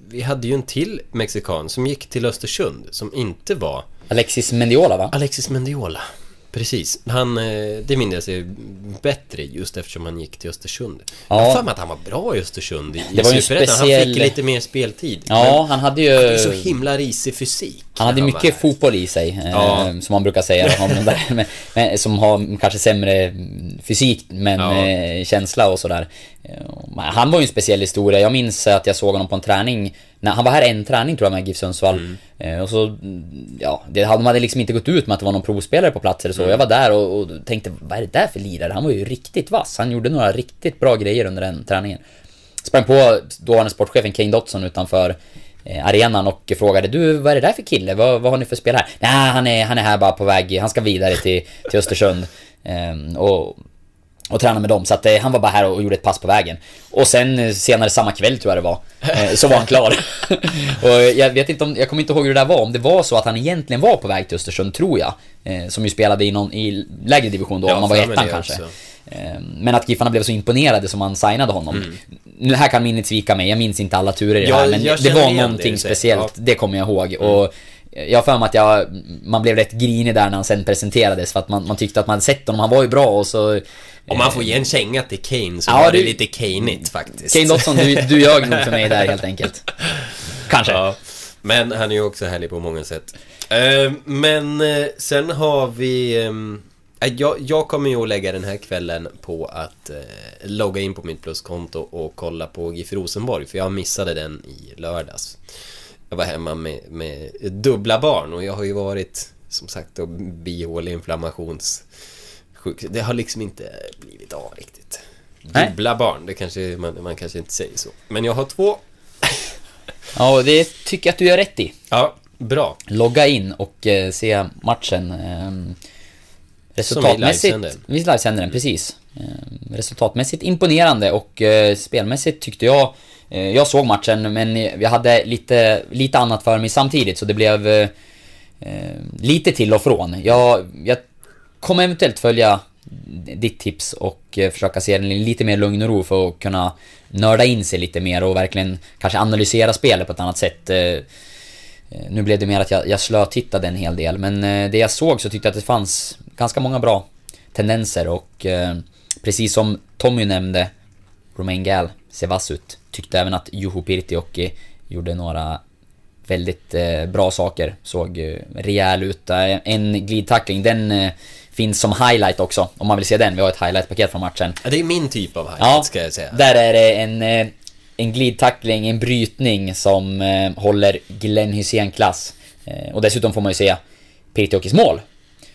vi hade ju en till mexikan som gick till Östersund som inte var Alexis Mendiola va? Alexis Mendiola. Precis. Han, eh, det minns jag bättre just eftersom han gick till Östersund. Ja. Jag har att han var bra i Östersund i, Det var ju speciell- Han fick lite mer speltid. Ja, han hade ju... Det är så himla risig fysik. Han hade när mycket var fotboll i sig, eh, Ja. som man brukar säga om de där, men, men, som har kanske sämre fysik men Ja. eh, känsla och sådär. Eh, Han var ju en speciell historia. Jag minns att jag såg honom på en träning, när han var här en träning tror jag med GIF Sundsvall. Mm. Eh, och så, mm, ja, det, de hade liksom inte gått ut med att det var någon provspelare på plats eller så. Mm. Jag var där och, och tänkte, vad är det där för lirare? Han var ju riktigt vass. Han gjorde några riktigt bra grejer under den träningen. Sprang på dåvarande sportchefen Kane Dotson utanför eh, arenan och frågade du, vad är det där för kille? Vad, vad har ni för spel här? Nej, han är, han är här bara på väg, han ska vidare till, till Östersund. Ehm, och, och träna med dem. Så att eh, han var bara här och gjorde ett pass på vägen. Och sen eh, senare samma kväll tror jag det var, eh, så var han klar. och jag vet inte om, jag kommer inte ihåg hur det där var, om det var så att han egentligen var på väg till Östersund, tror jag. Eh, som ju spelade i någon, i lägre division då, Ja, om man var ettan det kanske. också. Eh, Men att Giffarna blev så imponerade som man signade honom. Nu här kan minnet svika mig, jag minns inte alla turer i det Ja, här, men det var det någonting säger. speciellt. Ja. Det kommer jag ihåg. Och jag har för mig att jag, man blev rätt grinig där när han sen presenterades för att man, man tyckte att man hade sett honom, han var ju bra och så... Om man får ge en känga till Kane så Ja, var det du- lite Kaneigt faktiskt. Kane Dotson, du, du ljög nog för mig där helt enkelt. Kanske. Ja, men han är ju också härlig på många sätt. Eh, men eh, sen har vi... ehm, eh, jag, jag kommer ju att lägga den här kvällen på att eh, logga in på mitt pluskonto och kolla på GIF Rosenborg, för jag missade den i lördags. Jag var hemma med, med dubbla barn och jag har ju varit, som sagt, då, bihåleinflammations... sjuk- Det har liksom inte blivit av riktigt. Nej. Dubbla barn, det kanske man, man kanske inte säger så. Men jag har två. Ja, och det tycker jag att du gör rätt i. Ja, bra. Logga in och eh, se matchen. Eh, resultatmässigt... livesänder. Vi livesänder den, precis. Eh, resultatmässigt imponerande och eh, spelmässigt tyckte jag... Eh, jag såg matchen men eh, jag hade lite, lite annat för mig samtidigt så det blev eh, eh lite till och från. Jag, jag kommer eventuellt följa ditt tips och försöka se den i lite mer lugn och ro för att kunna nörda in sig lite mer och verkligen kanske analysera spelet på ett annat sätt. Nu blev det mer att jag, jag slötittade en hel del, men det jag såg så tyckte jag att det fanns ganska många bra tendenser och precis som Tommy nämnde, Romain Gal ser vass ut. Tyckte även att Juho Pirtioki gjorde några väldigt eh, bra saker. Såg eh, rejäl ut. Eh, En glidtackling, den eh, finns som highlight också. Om man vill se den. Vi har ett highlight-paket från matchen. Ja, det är min typ av highlight Ja, ska jag säga. där är det en, eh, en glidtackling, en brytning som eh, håller Glenn Hysén-klass. Eh, och dessutom får man ju se Pirtiokis mål.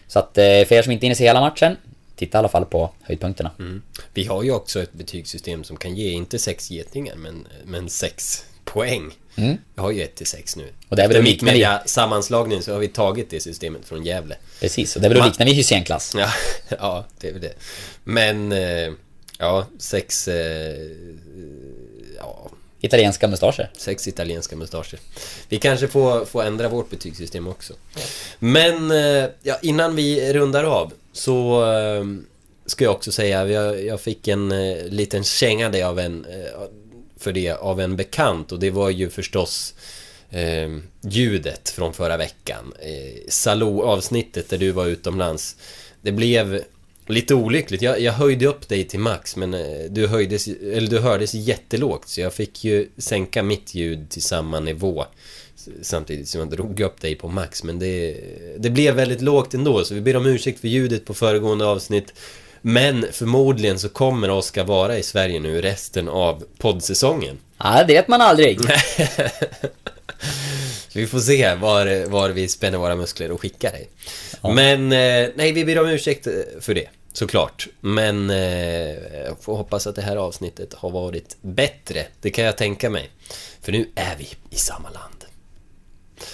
Så att eh, för er som inte hinner se hela matchen, titta i alla fall på höjdpunkterna. Mm. Vi har ju också ett betygssystem som kan ge, inte sex getingar, men, men sex poäng. Mm. Vi har ju 1 till 6 nu. Och det är väl Efter att likna vid- Mittmedia sammanslagning så har vi tagit det systemet från Gävle. Precis, och det är väl Man- vid Hysén-klass. Ja, ja, det är väl det. Men, eh, ja, sex... Eh, ja, Italienska mustascher. sex italienska mustascher. Vi kanske får, får ändra vårt betygssystem också. Men, eh, ja, innan vi rundar av så eh, ska jag också säga, jag, jag fick en eh, liten känga det av en, eh, för det av en bekant och det var ju förstås eh, ljudet från förra veckan. Eh, Salou-avsnittet där du var utomlands. Det blev lite olyckligt. Jag, jag höjde upp dig till max men eh, du, höjdes, eller du hördes jättelågt så jag fick ju sänka mitt ljud till samma nivå. Samtidigt som jag drog upp dig på max men det, det blev väldigt lågt ändå så vi ber om ursäkt för ljudet på föregående avsnitt. Men förmodligen så kommer Oskar vara i Sverige nu resten av poddsäsongen. Ja, det vet man aldrig. Vi får se var, var vi spänner våra muskler och skickar dig. Men, eh, nej, vi ber om ursäkt eh, för det, såklart. Men, eh, jag får hoppas att det här avsnittet har varit bättre. Det kan jag tänka mig. För nu är vi i samma land.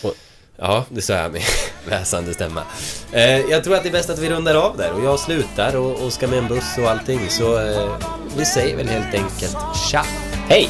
Och- Ja, det sa jag med väsande stämma. Eh, jag tror att det är bäst att vi rundar av där och jag slutar och, och ska med en buss och allting. Så eh, vi säger väl helt enkelt tja! Hej!